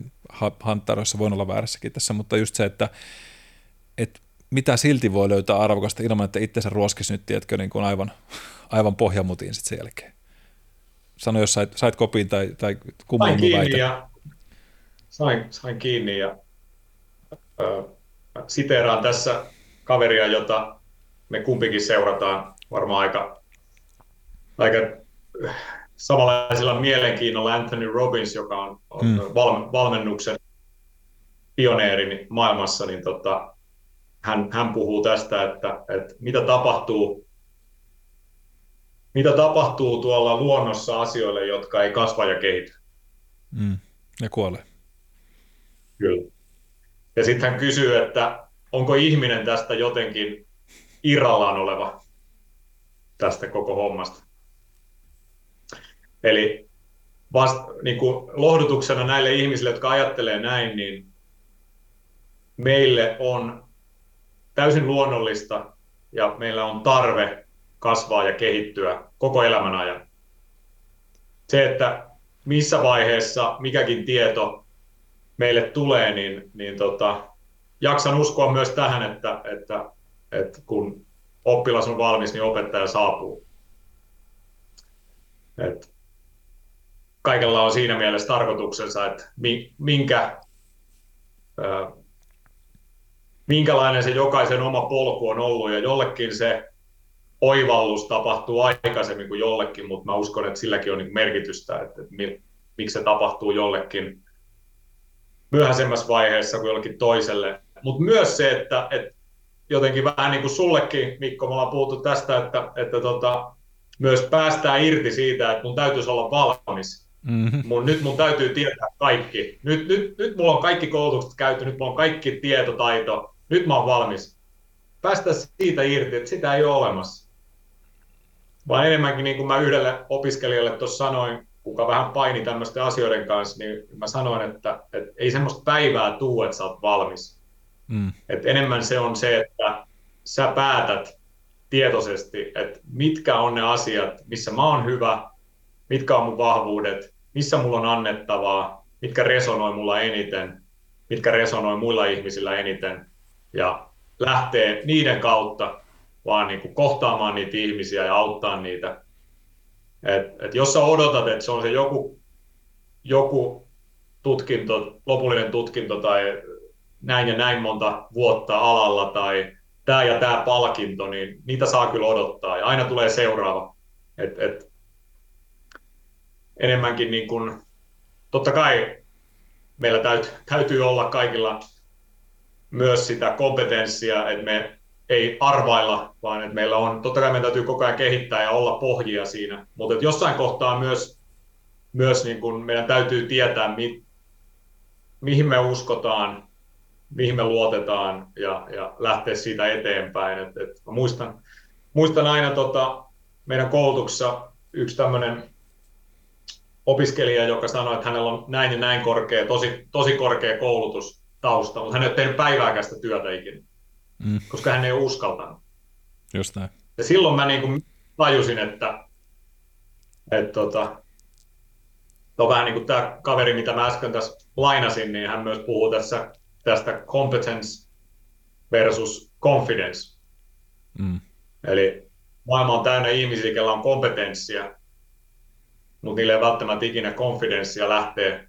hanttaroissa, voin olla väärässäkin tässä, mutta just se, että, että mitä silti voi löytää arvokasta ilman, että itsensä ruoskisi nyt, tiedätkö, niin kuin aivan, aivan pohjamutiin sitten sen jälkeen. Sano, jos sait, sait kopiin tai, tai kumman sain kiinni ja, sain, sain kiinni ja ö, siteeraan tässä kaveria, jota me kumpikin seurataan varmaan aika, aika samanlaisella mielenkiinnolla Anthony Robbins, joka on, on mm. valmennuksen pioneeri maailmassa, niin tota, hän, hän puhuu tästä, että, että mitä tapahtuu mitä tapahtuu tuolla luonnossa asioille, jotka ei kasva ja kehity. Mm, ne kuolee. Kyllä. Ja sitten hän kysyy, että onko ihminen tästä jotenkin irrallaan oleva tästä koko hommasta. Eli vast, niin kuin lohdutuksena näille ihmisille, jotka ajattelee näin, niin meille on täysin luonnollista ja meillä on tarve kasvaa ja kehittyä koko elämän ajan. Se, että missä vaiheessa mikäkin tieto meille tulee, niin, niin tota, jaksan uskoa myös tähän, että, että, että kun oppilas on valmis, niin opettaja saapuu. Et kaikella on siinä mielessä tarkoituksensa, että minkä minkälainen se jokaisen oma polku on ollut, ja jollekin se oivallus tapahtuu aikaisemmin kuin jollekin, mutta mä uskon, että silläkin on niin merkitystä, että, että miksi se tapahtuu jollekin myöhäisemmässä vaiheessa kuin jollekin toiselle. Mutta myös se, että, että jotenkin vähän niin kuin sullekin, Mikko, me ollaan puhuttu tästä, että, että tota, myös päästään irti siitä, että mun täytyisi olla valmis. Mm-hmm. Mun, nyt mun täytyy tietää kaikki. Nyt, nyt, nyt mulla on kaikki koulutukset käyty, nyt mulla on kaikki tietotaito nyt mä oon valmis. Päästä siitä irti, että sitä ei ole olemassa. Vaan enemmänkin niin kuin mä yhdelle opiskelijalle tuossa sanoin, kuka vähän paini tämmöisten asioiden kanssa, niin mä sanoin, että, että ei semmoista päivää tuu, että sä oot valmis. Mm. Et enemmän se on se, että sä päätät tietoisesti, että mitkä on ne asiat, missä mä oon hyvä, mitkä on mun vahvuudet, missä mulla on annettavaa, mitkä resonoi mulla eniten, mitkä resonoi muilla ihmisillä eniten, ja lähtee niiden kautta vaan niin kuin kohtaamaan niitä ihmisiä ja auttaa niitä. Et, et jos sä odotat, että se on se joku, joku tutkinto, lopullinen tutkinto tai näin ja näin monta vuotta alalla tai tämä ja tämä palkinto, niin niitä saa kyllä odottaa ja aina tulee seuraava. Et, et, enemmänkin niin kuin, totta kai meillä täyt, täytyy olla kaikilla myös sitä kompetenssia, että me ei arvailla, vaan että meillä on, totta kai meidän täytyy koko ajan kehittää ja olla pohjia siinä, mutta että jossain kohtaa myös, myös niin kuin meidän täytyy tietää, mi, mihin me uskotaan, mihin me luotetaan ja, ja lähteä siitä eteenpäin. Et, et muistan, muistan aina tota, meidän koulutuksessa yksi tämmöinen opiskelija, joka sanoi, että hänellä on näin ja näin korkea, tosi, tosi korkea koulutustausta, mutta hän ei ole tehnyt päivääkään sitä työtä ikinä, mm. koska hän ei ole uskaltanut. Just näin. Ja silloin mä niin kuin tajusin, että, että tota, on vähän niin kuin tämä kaveri, mitä mä äsken tässä lainasin, niin hän myös puhuu tässä tästä competence versus confidence. Mm. Eli maailma on täynnä ihmisiä, joilla on kompetenssia, mutta niillä ei välttämättä ikinä konfidenssia lähtee,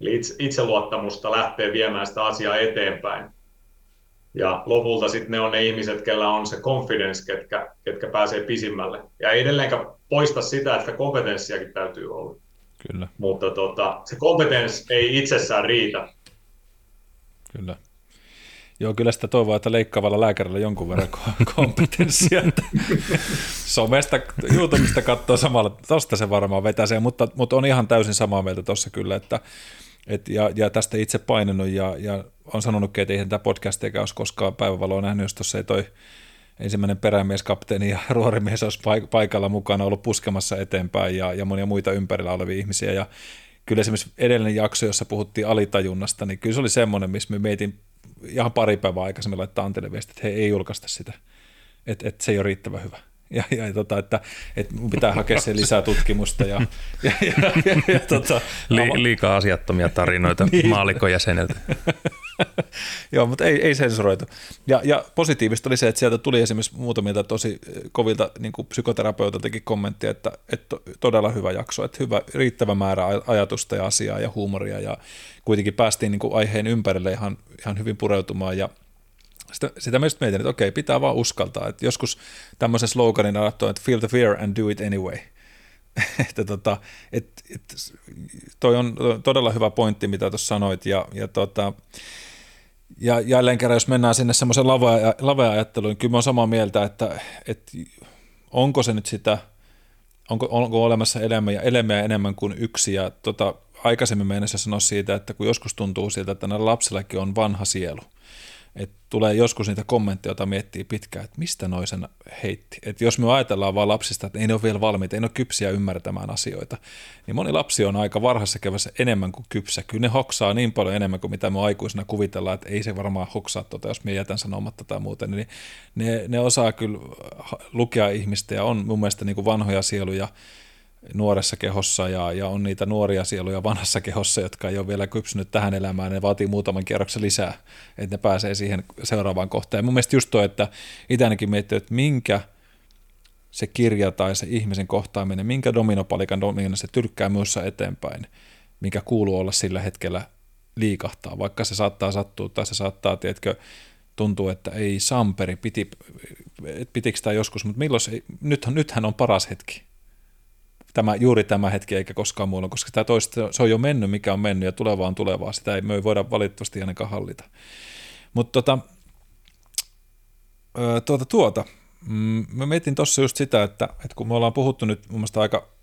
eli itse, itseluottamusta lähtee viemään sitä asiaa eteenpäin. Ja lopulta sitten ne on ne ihmiset, kellä on se confidence, ketkä, ketkä pääsee pisimmälle. Ja ei edelleenkään poista sitä, että kompetenssiakin täytyy olla. Kyllä. Mutta tota, se kompetenssi ei itsessään riitä. Kyllä. Joo, kyllä sitä toivoa, että leikkaavalla lääkärillä jonkun verran kompetenssia. Somesta, YouTubesta katsoo samalla, tosta se varmaan vetäsee, mutta, mutta on ihan täysin samaa mieltä tuossa kyllä, että et, ja, ja, tästä itse painanut ja, ja on sanonutkin, että eihän tätä podcastia olisi koskaan päivävaloa nähnyt, jos tuossa ei toi ensimmäinen perämieskapteeni ja ruorimies olisi paikalla mukana ollut puskemassa eteenpäin ja, ja monia muita ympärillä olevia ihmisiä. Ja kyllä esimerkiksi edellinen jakso, jossa puhuttiin alitajunnasta, niin kyllä se oli semmoinen, missä me mietin ihan pari päivää aikaisemmin laittaa Antille viesti, että he ei julkaista sitä, että, että se ei ole riittävän hyvä ja, ja tota, että, että mun pitää hakea sen lisää tutkimusta. Ja, ja, ja, ja, ja tota, Li, liikaa asiattomia tarinoita niin. maalikojäseneltä. Joo, mutta ei, ei sensuroitu. Ja, ja positiivista oli se, että sieltä tuli esimerkiksi muutamilta tosi kovilta niin psykoterapeutiltakin kommenttia, että, että todella hyvä jakso, että hyvä, riittävä määrä ajatusta ja asiaa ja huumoria ja kuitenkin päästiin niin kuin aiheen ympärille ihan, ihan hyvin pureutumaan ja sitä, sitä myös mietin, että okei, pitää vaan uskaltaa. Että joskus tämmöisen sloganin alattua, että feel the fear and do it anyway. että tota, et, et, toi on todella hyvä pointti, mitä tuossa sanoit, ja, ja, tota, ja jälleen kerran, jos mennään sinne semmoisen lave-ajatteluun, niin kyllä mä olen samaa mieltä, että, että onko se nyt sitä, onko, onko olemassa elämää, elämää enemmän kuin yksi, ja tota, aikaisemmin mennessä sanoa siitä, että kun joskus tuntuu siltä, että näillä lapsillakin on vanha sielu – et tulee joskus niitä kommentteja, joita miettii pitkään, että mistä noisen heitti. Et jos me ajatellaan vaan lapsista, että ei ne ole vielä valmiita, ei ne ole kypsiä ymmärtämään asioita, niin moni lapsi on aika varhaisessa kevässä enemmän kuin kypsä. Kyllä ne hoksaa niin paljon enemmän kuin mitä me aikuisena kuvitellaan, että ei se varmaan hoksaa tuota, jos me jätän sanomatta tai muuten. Niin ne, ne osaa kyllä lukea ihmistä ja on mun mielestä niin kuin vanhoja sieluja, nuoressa kehossa ja, ja on niitä nuoria sieluja vanhassa kehossa, jotka ei ole vielä kypsynyt tähän elämään. Ne vaatii muutaman kierroksen lisää, että ne pääsee siihen seuraavaan kohtaan. Ja mun mielestä just tuo, että itse ainakin miettii, että minkä se kirja tai se ihmisen kohtaaminen, minkä dominopalikan domina se tyrkkää myös eteenpäin, mikä kuuluu olla sillä hetkellä liikahtaa, vaikka se saattaa sattua tai se saattaa, tiedätkö, tuntuu, että ei Samperi, piti, pitikö tämä joskus, mutta milloin se, nythän, nythän on paras hetki tämä, juuri tämä hetki eikä koskaan muulla, koska tämä toista, se on jo mennyt, mikä on mennyt ja tulevaa on tulevaa. Sitä ei, me ei voida valitettavasti ainakaan hallita. Mutta tota, tuota, tuota, mm, mä mietin tuossa just sitä, että, että kun me ollaan puhuttu nyt mun mielestä aika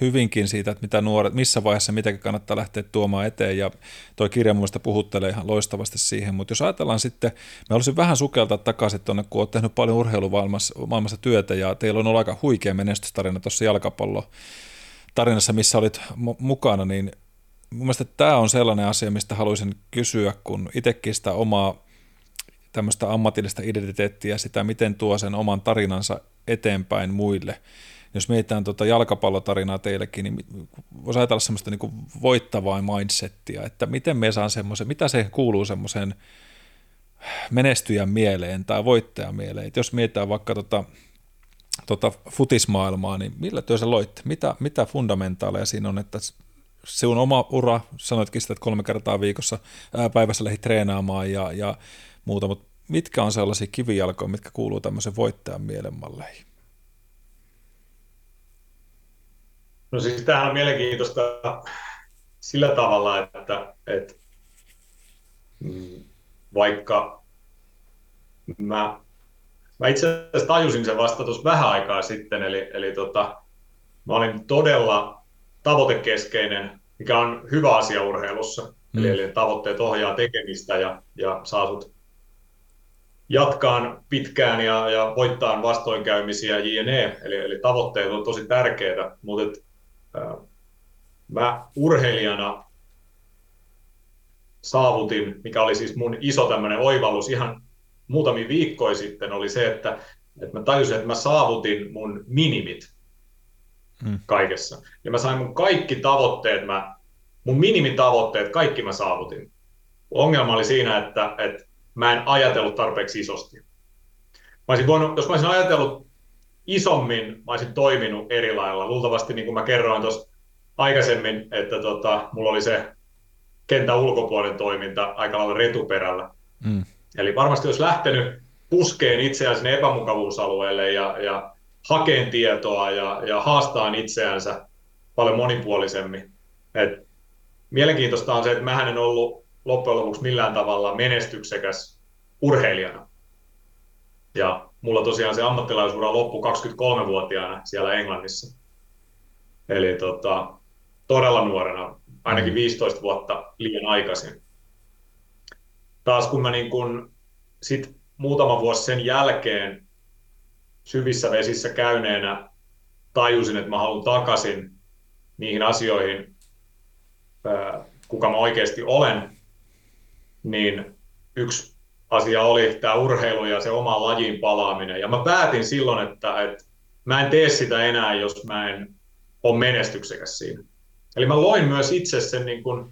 hyvinkin siitä, että mitä nuoret, missä vaiheessa mitäkin kannattaa lähteä tuomaan eteen, ja toi kirja mun puhuttelee ihan loistavasti siihen, mutta jos ajatellaan sitten, me olisin vähän sukeltaa takaisin tuonne, kun olet tehnyt paljon urheilumaailmassa maailmassa työtä, ja teillä on ollut aika huikea menestystarina tuossa jalkapallo tarinassa, missä olit mukana, niin mun mielestä tämä on sellainen asia, mistä haluaisin kysyä, kun itsekin sitä omaa tämmöistä ammatillista identiteettiä, sitä miten tuo sen oman tarinansa eteenpäin muille. Jos mietitään tuota jalkapallotarinaa teillekin, niin voisi ajatella semmoista niin voittavaa mindsettiä, että miten me saan semmoisen, mitä se kuuluu semmoiseen menestyjän mieleen tai voittajan mieleen. Et jos mietitään vaikka tota, tota futismaailmaa, niin millä työ sä loitte? Mitä, mitä fundamentaaleja siinä on, että sinun oma ura, sanoitkin sitä, että kolme kertaa viikossa ää, päivässä lähti treenaamaan ja, ja muuta, mutta mitkä on sellaisia kivijalkoja, mitkä kuuluu tämmöisen voittajan mielenmalleihin? No siis tämähän on mielenkiintoista sillä tavalla, että, että vaikka mä, mä itse asiassa tajusin sen vasta tuossa vähän aikaa sitten, eli, eli tota, mä olin todella tavoitekeskeinen, mikä on hyvä asia urheilussa. Mm. Eli, eli tavoitteet ohjaa tekemistä ja, ja saa sut jatkaan pitkään ja, ja voittaa vastoinkäymisiä jne. Eli, eli tavoitteet on tosi tärkeitä, mutta et, mä urheilijana saavutin, mikä oli siis mun iso tämmöinen oivallus ihan muutamia viikkoja sitten, oli se, että, että mä tajusin, että mä saavutin mun minimit mm. kaikessa. Ja mä sain mun kaikki tavoitteet, mä, mun minimitavoitteet, kaikki mä saavutin. Ongelma oli siinä, että, että mä en ajatellut tarpeeksi isosti. Mä voinut, jos mä olisin ajatellut isommin, mä olisin toiminut eri lailla. Luultavasti, niin kuin mä kerroin tuossa aikaisemmin, että tota, mulla oli se kentän ulkopuolen toiminta aika lailla retuperällä. Mm. Eli varmasti olisi lähtenyt puskeen itseään sinne epämukavuusalueelle ja, ja hakeen tietoa ja, ja haastaa itseänsä paljon monipuolisemmin. Et mielenkiintoista on se, että mä en ollut loppujen lopuksi millään tavalla menestyksekäs urheilijana. Ja mulla tosiaan se ammattilaisura loppui 23-vuotiaana siellä Englannissa. Eli tota, todella nuorena, ainakin 15 mm. vuotta liian aikaisin. Taas kun mä niin kun sit muutama vuosi sen jälkeen syvissä vesissä käyneenä tajusin, että mä haluan takaisin niihin asioihin, kuka mä oikeasti olen, niin yksi asia oli tämä urheilu ja se oma lajin palaaminen. Ja mä päätin silloin, että, että mä en tee sitä enää, jos mä en ole menestyksekäs siinä. Eli mä loin myös itse sen niin kuin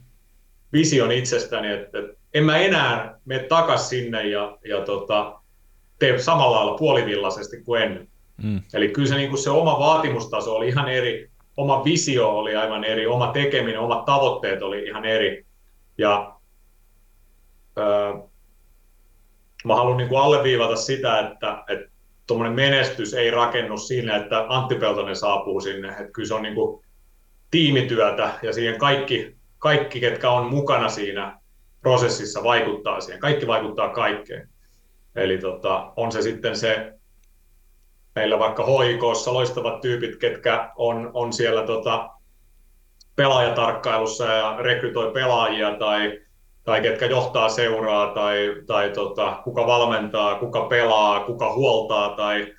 vision itsestäni, että, että en mä enää mene takaisin sinne ja, ja tota, tee samalla lailla puolivillaisesti kuin ennen. Mm. Eli kyllä se, niin kuin se oma vaatimustaso oli ihan eri, oma visio oli aivan eri, oma tekeminen, omat tavoitteet oli ihan eri. Ja öö, mä haluan niin kuin alleviivata sitä, että, että tuommoinen menestys ei rakennu siinä, että Antti Peltonen saapuu sinne. Että kyllä se on niin kuin tiimityötä ja siihen kaikki, kaikki, ketkä on mukana siinä prosessissa, vaikuttaa siihen. Kaikki vaikuttaa kaikkeen. Eli tota, on se sitten se meillä vaikka hoikossa loistavat tyypit, ketkä on, on siellä tota, pelaajatarkkailussa ja rekrytoi pelaajia tai, tai ketkä johtaa seuraa tai, tai tota, kuka valmentaa, kuka pelaa, kuka huoltaa tai,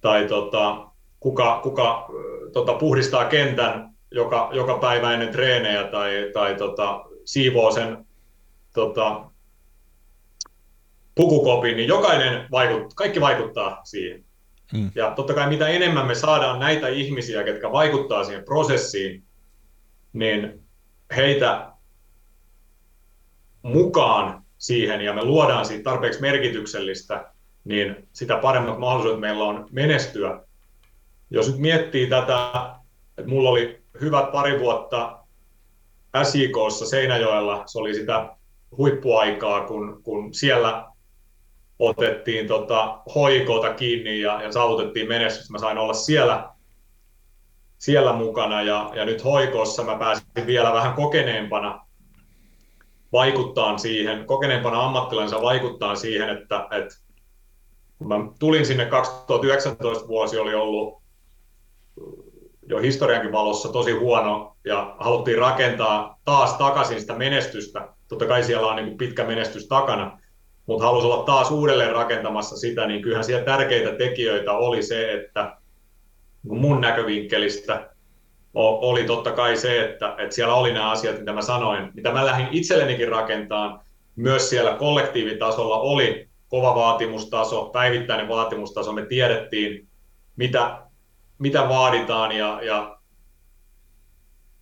tai tota, kuka, kuka tota, puhdistaa kentän joka, joka päivä ennen treenejä tai, tai tota, siivoo sen tota, pukukopin, niin jokainen vaikut, kaikki vaikuttaa siihen. Hmm. Ja totta kai mitä enemmän me saadaan näitä ihmisiä, ketkä vaikuttaa siihen prosessiin, niin heitä mukaan siihen ja me luodaan siitä tarpeeksi merkityksellistä, niin sitä paremmat mahdollisuudet meillä on menestyä. Jos nyt miettii tätä, että mulla oli hyvät pari vuotta SIKssa Seinäjoella, se oli sitä huippuaikaa, kun, kun siellä otettiin tota hoikota kiinni ja, ja saavutettiin menestys. Mä sain olla siellä, siellä mukana ja, ja nyt hoikossa mä pääsin vielä vähän kokeneempana vaikuttaa siihen, kokeneempana ammattilaisena vaikuttaa siihen, että, että kun mä tulin sinne 2019 vuosi oli ollut jo historiankin valossa tosi huono ja haluttiin rakentaa taas takaisin sitä menestystä. Totta kai siellä on niin pitkä menestys takana, mutta halusi olla taas uudelleen rakentamassa sitä, niin kyllähän siellä tärkeitä tekijöitä oli se, että mun näkövinkkelistä oli totta kai se, että, että siellä oli nämä asiat, mitä mä sanoin, mitä mä lähdin itsellenikin rakentamaan. Myös siellä kollektiivitasolla oli kova vaatimustaso, päivittäinen vaatimustaso. Me tiedettiin, mitä, mitä vaaditaan ja, ja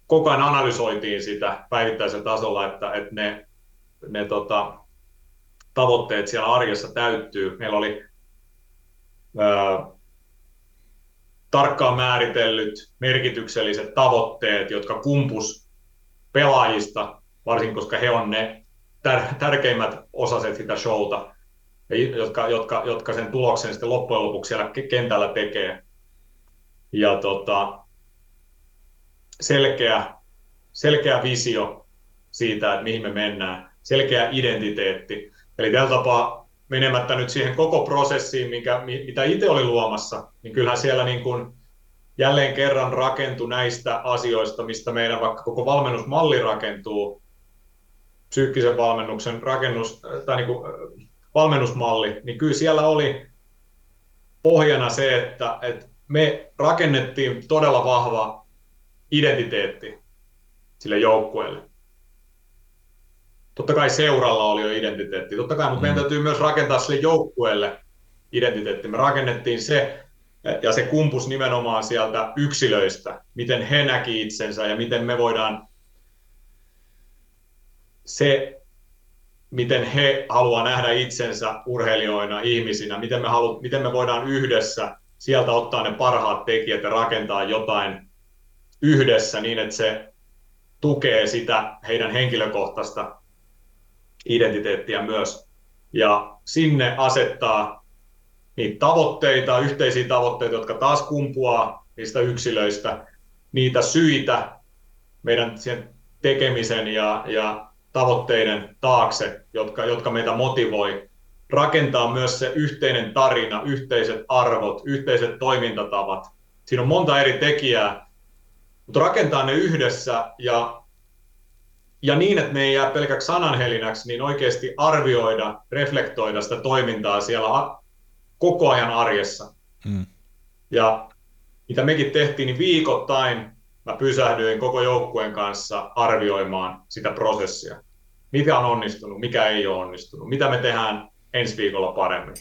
koko ajan analysoitiin sitä päivittäisellä tasolla, että, että ne, ne tota, tavoitteet siellä arjessa täyttyy. Meillä oli tarkkaan määritellyt merkitykselliset tavoitteet, jotka kumpus pelaajista, varsinkin koska he on ne tär- tärkeimmät osaset sitä showta, jotka, jotka, jotka sen tuloksen sitten loppujen lopuksi siellä kentällä tekee. Ja tota, selkeä, selkeä visio siitä, että mihin me mennään, selkeä identiteetti. Eli tällä tapaa menemättä nyt siihen koko prosessiin, minkä, mitä itse oli luomassa, niin kyllähän siellä niin kuin jälleen kerran rakentui näistä asioista, mistä meidän vaikka koko valmennusmalli rakentuu, psyykkisen valmennuksen rakennus, tai niin kuin valmennusmalli, niin kyllä siellä oli pohjana se, että, että me rakennettiin todella vahva identiteetti sille joukkueelle. Totta kai seuralla oli jo identiteetti, totta kai, mutta mm. meidän täytyy myös rakentaa sille joukkueelle identiteetti. Me rakennettiin se, ja se kumpus nimenomaan sieltä yksilöistä, miten he näki itsensä ja miten me voidaan se, miten he haluaa nähdä itsensä urheilijoina, ihmisinä, miten me, halu, miten me voidaan yhdessä sieltä ottaa ne parhaat tekijät ja rakentaa jotain yhdessä niin, että se tukee sitä heidän henkilökohtaista identiteettiä myös. Ja sinne asettaa niitä tavoitteita, yhteisiä tavoitteita, jotka taas kumpuaa niistä yksilöistä, niitä syitä meidän sen tekemisen ja, ja tavoitteiden taakse, jotka, jotka meitä motivoi. Rakentaa myös se yhteinen tarina, yhteiset arvot, yhteiset toimintatavat. Siinä on monta eri tekijää, mutta rakentaa ne yhdessä ja, ja niin, että ne ei jää pelkäksi sananhelinäksi, niin oikeasti arvioida, reflektoida sitä toimintaa siellä koko ajan arjessa. Mm. Ja mitä mekin tehtiin, niin viikoittain mä pysähdyin koko joukkueen kanssa arvioimaan sitä prosessia. Mikä on onnistunut, mikä ei ole onnistunut, mitä me tehdään ensi viikolla paremmin.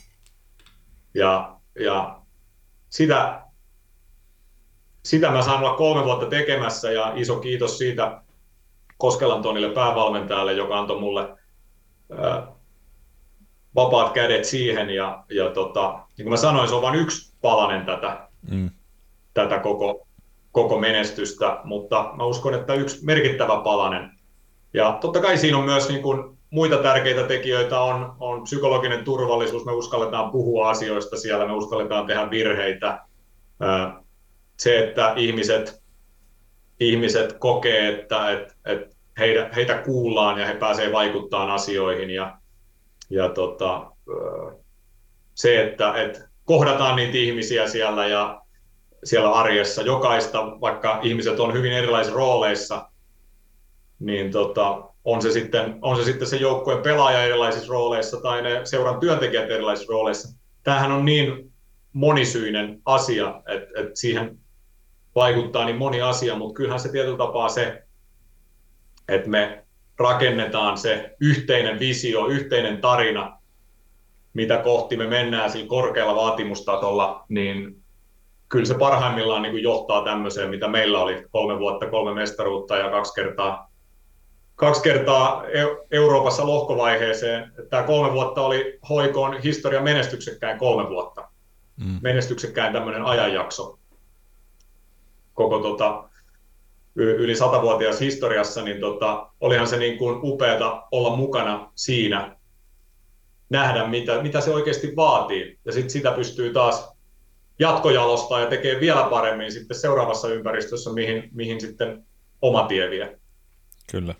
Ja, ja sitä, sitä mä saan olla kolme vuotta tekemässä ja iso kiitos siitä Koskelan Tonille päävalmentajalle, joka antoi mulle vapaat kädet siihen ja, ja tota, niin kuin mä sanoin, se on vain yksi palanen tätä, mm. tätä koko, koko menestystä, mutta mä uskon, että yksi merkittävä palanen. Ja totta kai siinä on myös niin kuin muita tärkeitä tekijöitä, on, on psykologinen turvallisuus, me uskalletaan puhua asioista siellä, me uskalletaan tehdä virheitä. Se, että ihmiset, ihmiset kokee, että, että, että heitä, heitä kuullaan ja he pääsevät vaikuttamaan asioihin ja ja tota, se, että, että kohdataan niitä ihmisiä siellä ja siellä arjessa, jokaista, vaikka ihmiset on hyvin erilaisissa rooleissa, niin tota, on, se sitten, on se sitten se joukkueen pelaaja erilaisissa rooleissa tai ne seuran työntekijät erilaisissa rooleissa. Tämähän on niin monisyinen asia, että, että siihen vaikuttaa niin moni asia, mutta kyllähän se tietyllä tapaa se, että me rakennetaan se yhteinen visio, yhteinen tarina, mitä kohti me mennään sillä korkealla vaatimustasolla, niin kyllä se parhaimmillaan niin kuin johtaa tämmöiseen, mitä meillä oli kolme vuotta, kolme mestaruutta ja kaksi kertaa, kaksi kertaa Euroopassa lohkovaiheeseen. Tämä kolme vuotta oli hoikoon historian menestyksekkäin kolme vuotta. Mm. Menestyksekkäin tämmöinen ajanjakso koko tota, yli satavuotias historiassa, niin tota, olihan se niin kuin upeata olla mukana siinä, nähdä mitä, mitä se oikeasti vaatii. Ja sitten sitä pystyy taas jatkojalostaa ja tekee vielä paremmin sitten seuraavassa ympäristössä, mihin, mihin sitten oma tie vie. Kyllä.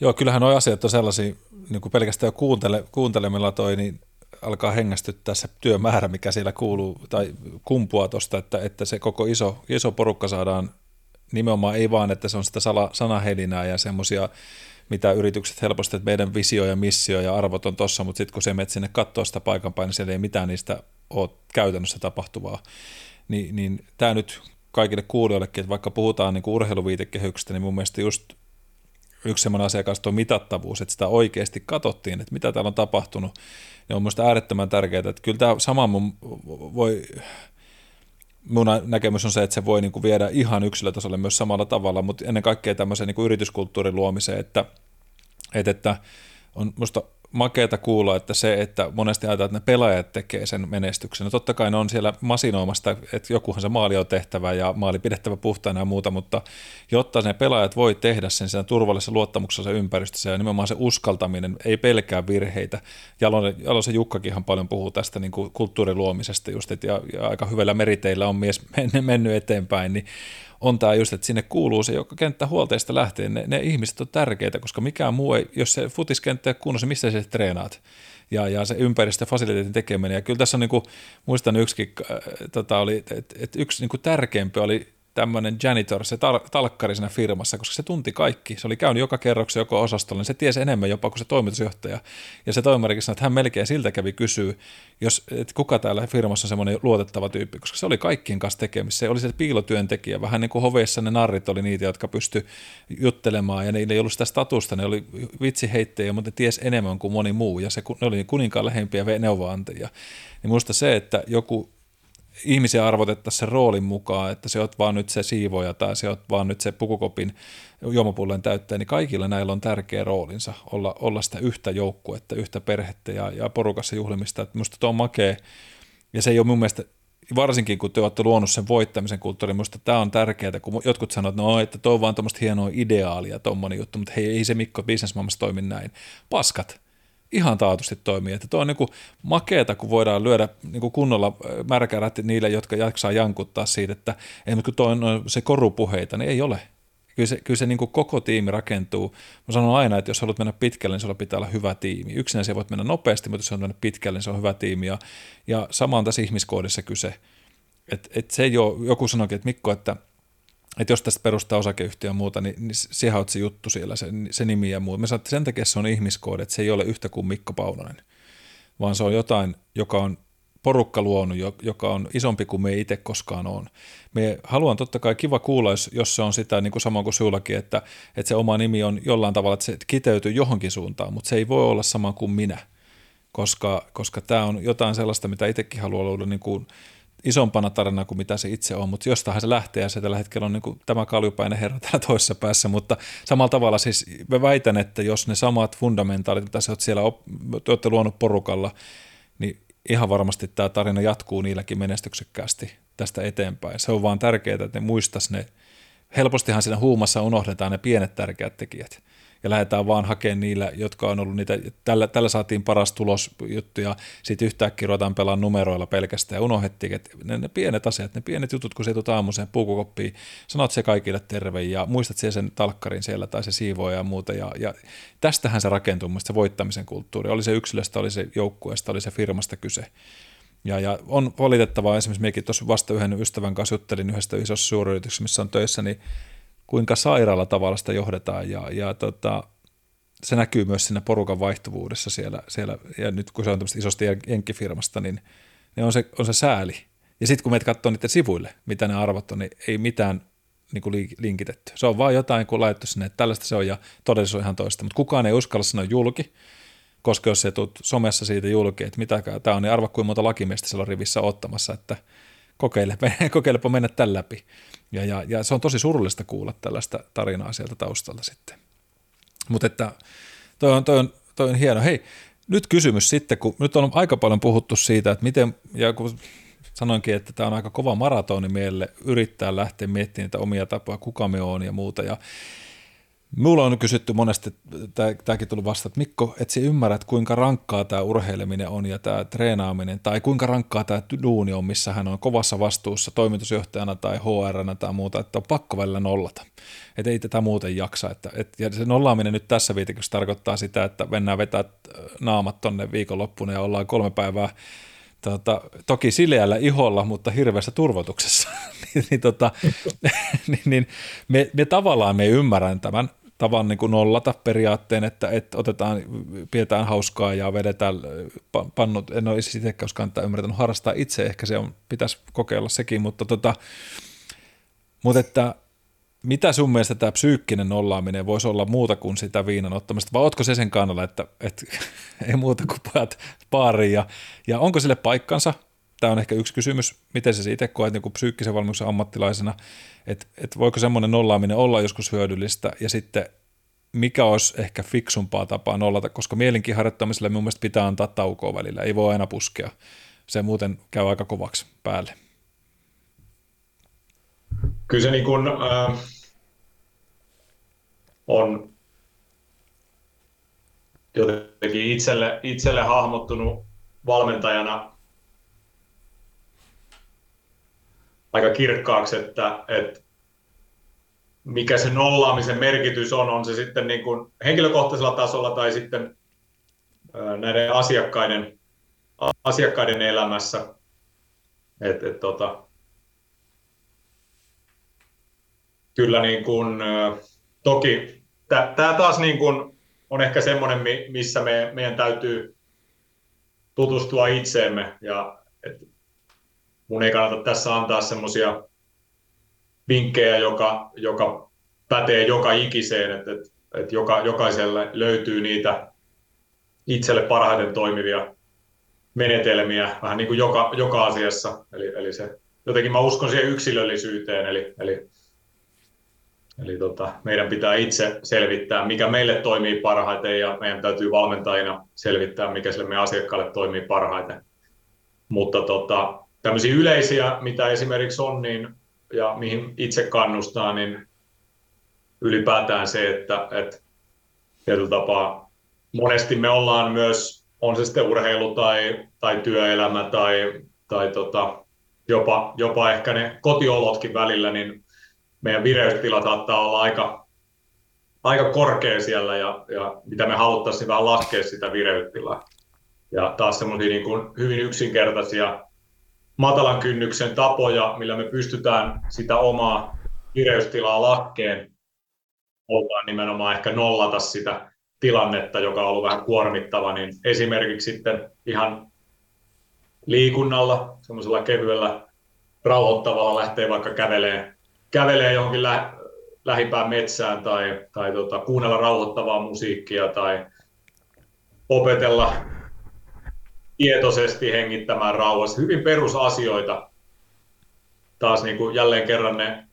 Joo, kyllähän nuo asiat on sellaisia, niin kuin pelkästään kuuntele, kuuntelemalla toi, niin alkaa hengästyttää se työmäärä, mikä siellä kuuluu tai kumpua tuosta, että, että se koko iso, iso porukka saadaan nimenomaan ei vaan, että se on sitä sala, sanahelinää ja semmoisia, mitä yritykset helposti, että meidän visio ja missio ja arvot on tossa, mutta sitten kun se menet sinne katsoa sitä paikan päin, niin siellä ei mitään niistä ole käytännössä tapahtuvaa. Ni, niin tämä nyt kaikille kuulijoillekin, että vaikka puhutaan niin urheiluviitekehyksestä, niin mun mielestä just yksi semmoinen asia kanssa tuo mitattavuus, että sitä oikeasti katsottiin, että mitä täällä on tapahtunut, niin on mielestäni äärettömän tärkeää, että kyllä tämä sama mun voi, mun näkemys on se, että se voi niin kuin viedä ihan yksilötasolle myös samalla tavalla, mutta ennen kaikkea tämmöiseen niin kuin yrityskulttuurin luomiseen, että, että, että on musta makeata kuulla, että se, että monesti ajatellaan, että ne pelaajat tekee sen menestyksen. No totta kai ne on siellä masinoimasta, että jokuhan se maali on tehtävä ja maali pidettävä puhtaana ja muuta, mutta jotta ne pelaajat voi tehdä sen siinä turvallisessa luottamuksessa ympäristössä ja nimenomaan se uskaltaminen, ei pelkää virheitä. Jalonen, Jalosen Jukkakin paljon puhuu tästä niin kuin kulttuurin luomisesta just, että ja, ja aika hyvällä meriteillä on mies mennyt eteenpäin, niin on tämä just, että sinne kuuluu se, joka kenttä huolteista lähtee. Ne, ne ihmiset on tärkeitä, koska mikään muu ei, jos se futiskenttä ei kunnossa, missä sä treenaat? Ja, ja se ympäristö, fasiliteetin tekeminen. Ja kyllä tässä on, niin kuin, muistan yksikin, äh, tota, oli, että et yksi niin kuin tärkeämpi oli tämmöinen janitor, se tar- talkkari siinä firmassa, koska se tunti kaikki. Se oli käynyt joka kerroksen joko osastolla, niin se tiesi enemmän jopa kuin se toimitusjohtaja. Ja se toimarikin sanoi, että hän melkein siltä kävi kysyä, jos, että kuka täällä firmassa on semmoinen luotettava tyyppi, koska se oli kaikkien kanssa tekemissä. Se oli se piilotyöntekijä, vähän niin kuin hoveissa ne narrit oli niitä, jotka pysty juttelemaan, ja niillä ei ollut sitä statusta, ne oli vitsiheittejä, mutta ne ties enemmän kuin moni muu, ja se, ne oli kuninkaan lähempiä neuvoantajia. Niin minusta se, että joku ihmisiä arvotettaisiin sen roolin mukaan, että se oot vaan nyt se siivoja tai se oot vaan nyt se pukukopin juomapullen täyttäjä, niin kaikilla näillä on tärkeä roolinsa olla, olla sitä yhtä joukkuetta, yhtä perhettä ja, ja porukassa juhlimista. Että musta tuo on makea, ja se ei ole mun mielestä varsinkin kun te olette luonut sen voittamisen kulttuurin, minusta tämä on tärkeää, kun jotkut sanovat, no, että tuo on vaan tuommoista hienoa ideaalia, tuommoinen juttu, mutta hei, ei se Mikko bisnesmaailmassa toimi näin. Paskat, ihan taatusti toimii. Että tuo on niin makeeta, kun voidaan lyödä niin kunnolla märkärätti niille, jotka jaksaa jankuttaa siitä, että ei, kun tuo on se korupuheita, niin ei ole. Kyllä se, kyllä se niin koko tiimi rakentuu. Mä sanon aina, että jos haluat mennä pitkälle, niin sulla pitää olla hyvä tiimi. Yksinäisiä voit mennä nopeasti, mutta jos haluat mennä pitkälle, niin se on hyvä tiimi. Ja, ja sama on tässä ihmiskoodissa kyse. Et, et se ei ole, joku sanoikin, että Mikko, että – että jos tästä perustaa osakeyhtiö ja muuta, niin, niin siihen on se juttu siellä, se, se nimi ja muu. Me sanoin, että sen takia se on ihmiskoodi, että se ei ole yhtä kuin Mikko Paunonen, vaan se on jotain, joka on porukka luonut, joka on isompi kuin me itse koskaan on. Me haluan totta kai kiva kuulla, jos, jos se on sitä niin kuin sama kuin sinullakin, että, että se oma nimi on jollain tavalla, että se kiteytyy johonkin suuntaan, mutta se ei voi olla sama kuin minä, koska, koska tämä on jotain sellaista, mitä itsekin haluan olla niin kuin isompana tarina kuin mitä se itse on, mutta jostainhan se lähtee ja se tällä hetkellä on niin kuin tämä kaljupäinen herra täällä toisessa päässä, mutta samalla tavalla siis mä väitän, että jos ne samat fundamentaalit, mitä sä oot siellä, op, te olette luonut porukalla, niin ihan varmasti tämä tarina jatkuu niilläkin menestyksekkäästi tästä eteenpäin. Se on vaan tärkeää, että ne muistas ne, helpostihan siinä huumassa unohdetaan ne pienet tärkeät tekijät ja lähdetään vaan hakemaan niillä, jotka on ollut niitä, tällä, tällä saatiin paras tulosjuttu ja sitten yhtäkkiä ruvetaan pelaamaan numeroilla pelkästään ja unohdettiin, että ne, ne pienet asiat, ne pienet jutut, kun se tulet aamuiseen puukukoppiin, sanot se kaikille terve ja muistat siellä sen talkkarin siellä tai se siivoja ja muuta ja, ja tästähän se rakentuu mun se voittamisen kulttuuri, oli se yksilöstä, oli se joukkueesta, oli se firmasta kyse. Ja, ja on valitettavaa, esimerkiksi minäkin tuossa vasta yhden ystävän kanssa juttelin yhdestä isossa suuryrityksessä, missä on töissä, niin kuinka sairaalla tavalla sitä johdetaan ja, ja tota, se näkyy myös siinä porukan vaihtuvuudessa siellä, siellä ja nyt kun se on tämmöistä isosta jenkkifirmasta, niin, niin on, se, on se sääli. Ja sitten kun meitä katsoo niiden sivuille, mitä ne arvot on, niin ei mitään niin kuin linkitetty. Se on vaan jotain, kun laittu sinne, että tällaista se on ja todellisuus on ihan toista. Mutta kukaan ei uskalla sanoa julki, koska jos se tulet somessa siitä julki, että mitä tämä on, niin arva kuin monta lakimiestä siellä on rivissä ottamassa, että kokeile, kokeilepa mennä tämän läpi. Ja, ja, ja se on tosi surullista kuulla tällaista tarinaa sieltä taustalta sitten. Mutta että toi on, toi, on, toi on hieno. Hei, nyt kysymys sitten, kun nyt on aika paljon puhuttu siitä, että miten, ja kun sanoinkin, että tämä on aika kova maratoni meille yrittää lähteä miettimään niitä omia tapoja, kuka me on ja muuta. Ja Mulla on kysytty monesti, tämäkin tullut vasta, että Mikko, et sä ymmärrät, kuinka rankkaa tämä urheileminen on ja tämä treenaaminen, tai kuinka rankkaa tämä duuni on, missä hän on kovassa vastuussa toimitusjohtajana tai hr tai muuta, että on pakko välillä nollata. Että ei tätä muuten jaksa. Että, et, ja se nollaaminen nyt tässä viitekossa tarkoittaa sitä, että mennään vetää naamat tonne viikonloppuun ja ollaan kolme päivää tota, toki sileällä iholla, mutta hirveässä turvotuksessa, niin, niin, tota, niin, niin me, me tavallaan me ymmärrän tämän, tavan niin kuin nollata periaatteen, että, että otetaan, pidetään hauskaa ja vedetään pannut, en ole itse koskaan tätä ymmärtänyt harrastaa itse, ehkä se on, pitäisi kokeilla sekin, mutta tota, Mutta että mitä sun mielestä tämä psyykkinen nollaaminen voisi olla muuta kuin sitä viinan ottamista, vai ootko se sen kannalla, että, että ei muuta kuin pojat baariin, ja, ja onko sille paikkansa, tämä on ehkä yksi kysymys, miten se itse koet niin psyykkisen valmennuksen ammattilaisena, että, että voiko semmoinen nollaaminen olla joskus hyödyllistä, ja sitten mikä olisi ehkä fiksumpaa tapaa nollata, koska mielinkin harjoittamiselle mun mielestä pitää antaa taukoa välillä, ei voi aina puskea, se muuten käy aika kovaksi päälle. Kyllä se niin kuin, äh, on jotenkin itselle, itselle hahmottunut valmentajana aika kirkkaaksi, että, että mikä se nollaamisen merkitys on, on se sitten niin kuin henkilökohtaisella tasolla tai sitten näiden asiakkaiden, asiakkaiden elämässä. Et, et, tota, kyllä niin kuin, toki tämä taas niin kuin on ehkä semmoinen, missä me, meidän täytyy tutustua itseemme ja mun ei kannata tässä antaa semmoisia vinkkejä, joka, joka pätee joka ikiseen, että, että, että joka, jokaiselle löytyy niitä itselle parhaiten toimivia menetelmiä vähän niin kuin joka, joka asiassa. Eli, eli se, jotenkin mä uskon siihen yksilöllisyyteen, eli, eli, eli tota, meidän pitää itse selvittää, mikä meille toimii parhaiten, ja meidän täytyy valmentajina selvittää, mikä sille meidän asiakkaalle toimii parhaiten. Mutta tota, tämmöisiä yleisiä, mitä esimerkiksi on, niin ja mihin itse kannustaa, niin ylipäätään se, että, että tietyllä tapaa monesti me ollaan myös, on se sitten urheilu tai, tai työelämä tai, tai tota, jopa, jopa ehkä ne kotiolotkin välillä, niin meidän vireystila saattaa olla aika, aika korkea siellä ja, ja mitä me haluttaisiin vähän laskea sitä vireystilaa. Ja taas semmoisia niin hyvin yksinkertaisia matalan kynnyksen tapoja, millä me pystytään sitä omaa vireystilaa laskeen, ollaan nimenomaan ehkä nollata sitä tilannetta, joka on ollut vähän kuormittava, niin esimerkiksi sitten ihan liikunnalla, semmoisella kevyellä rauhoittavalla lähtee vaikka kävelee, kävelee johonkin lä- lähipään metsään tai, tai tota, kuunnella rauhoittavaa musiikkia tai opetella tietoisesti hengittämään rauhassa. Hyvin perusasioita. Taas niin kuin jälleen kerran ne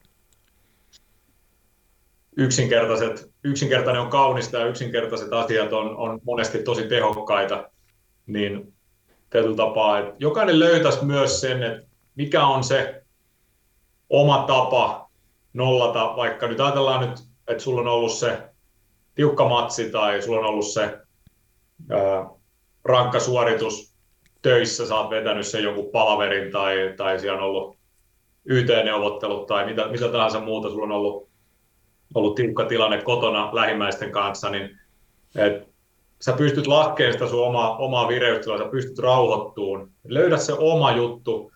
yksinkertaiset, yksinkertainen on kaunista ja yksinkertaiset asiat on, on monesti tosi tehokkaita, niin tietyllä tapaa, että jokainen löytäisi myös sen, että mikä on se oma tapa nollata, vaikka nyt ajatellaan nyt, että sulla on ollut se tiukka matsi tai sulla on ollut se ää, rankka suoritus töissä, sä oot vetänyt sen jonkun palaverin tai, tai siellä on ollut YT-neuvottelut tai mitä, mitä tahansa muuta, sulla on ollut, ollut tiukka tilanne kotona lähimmäisten kanssa, niin et, sä pystyt laskemaan sitä sun omaa, omaa vireystilaa, sä pystyt rauhoittuun, löydä se oma juttu,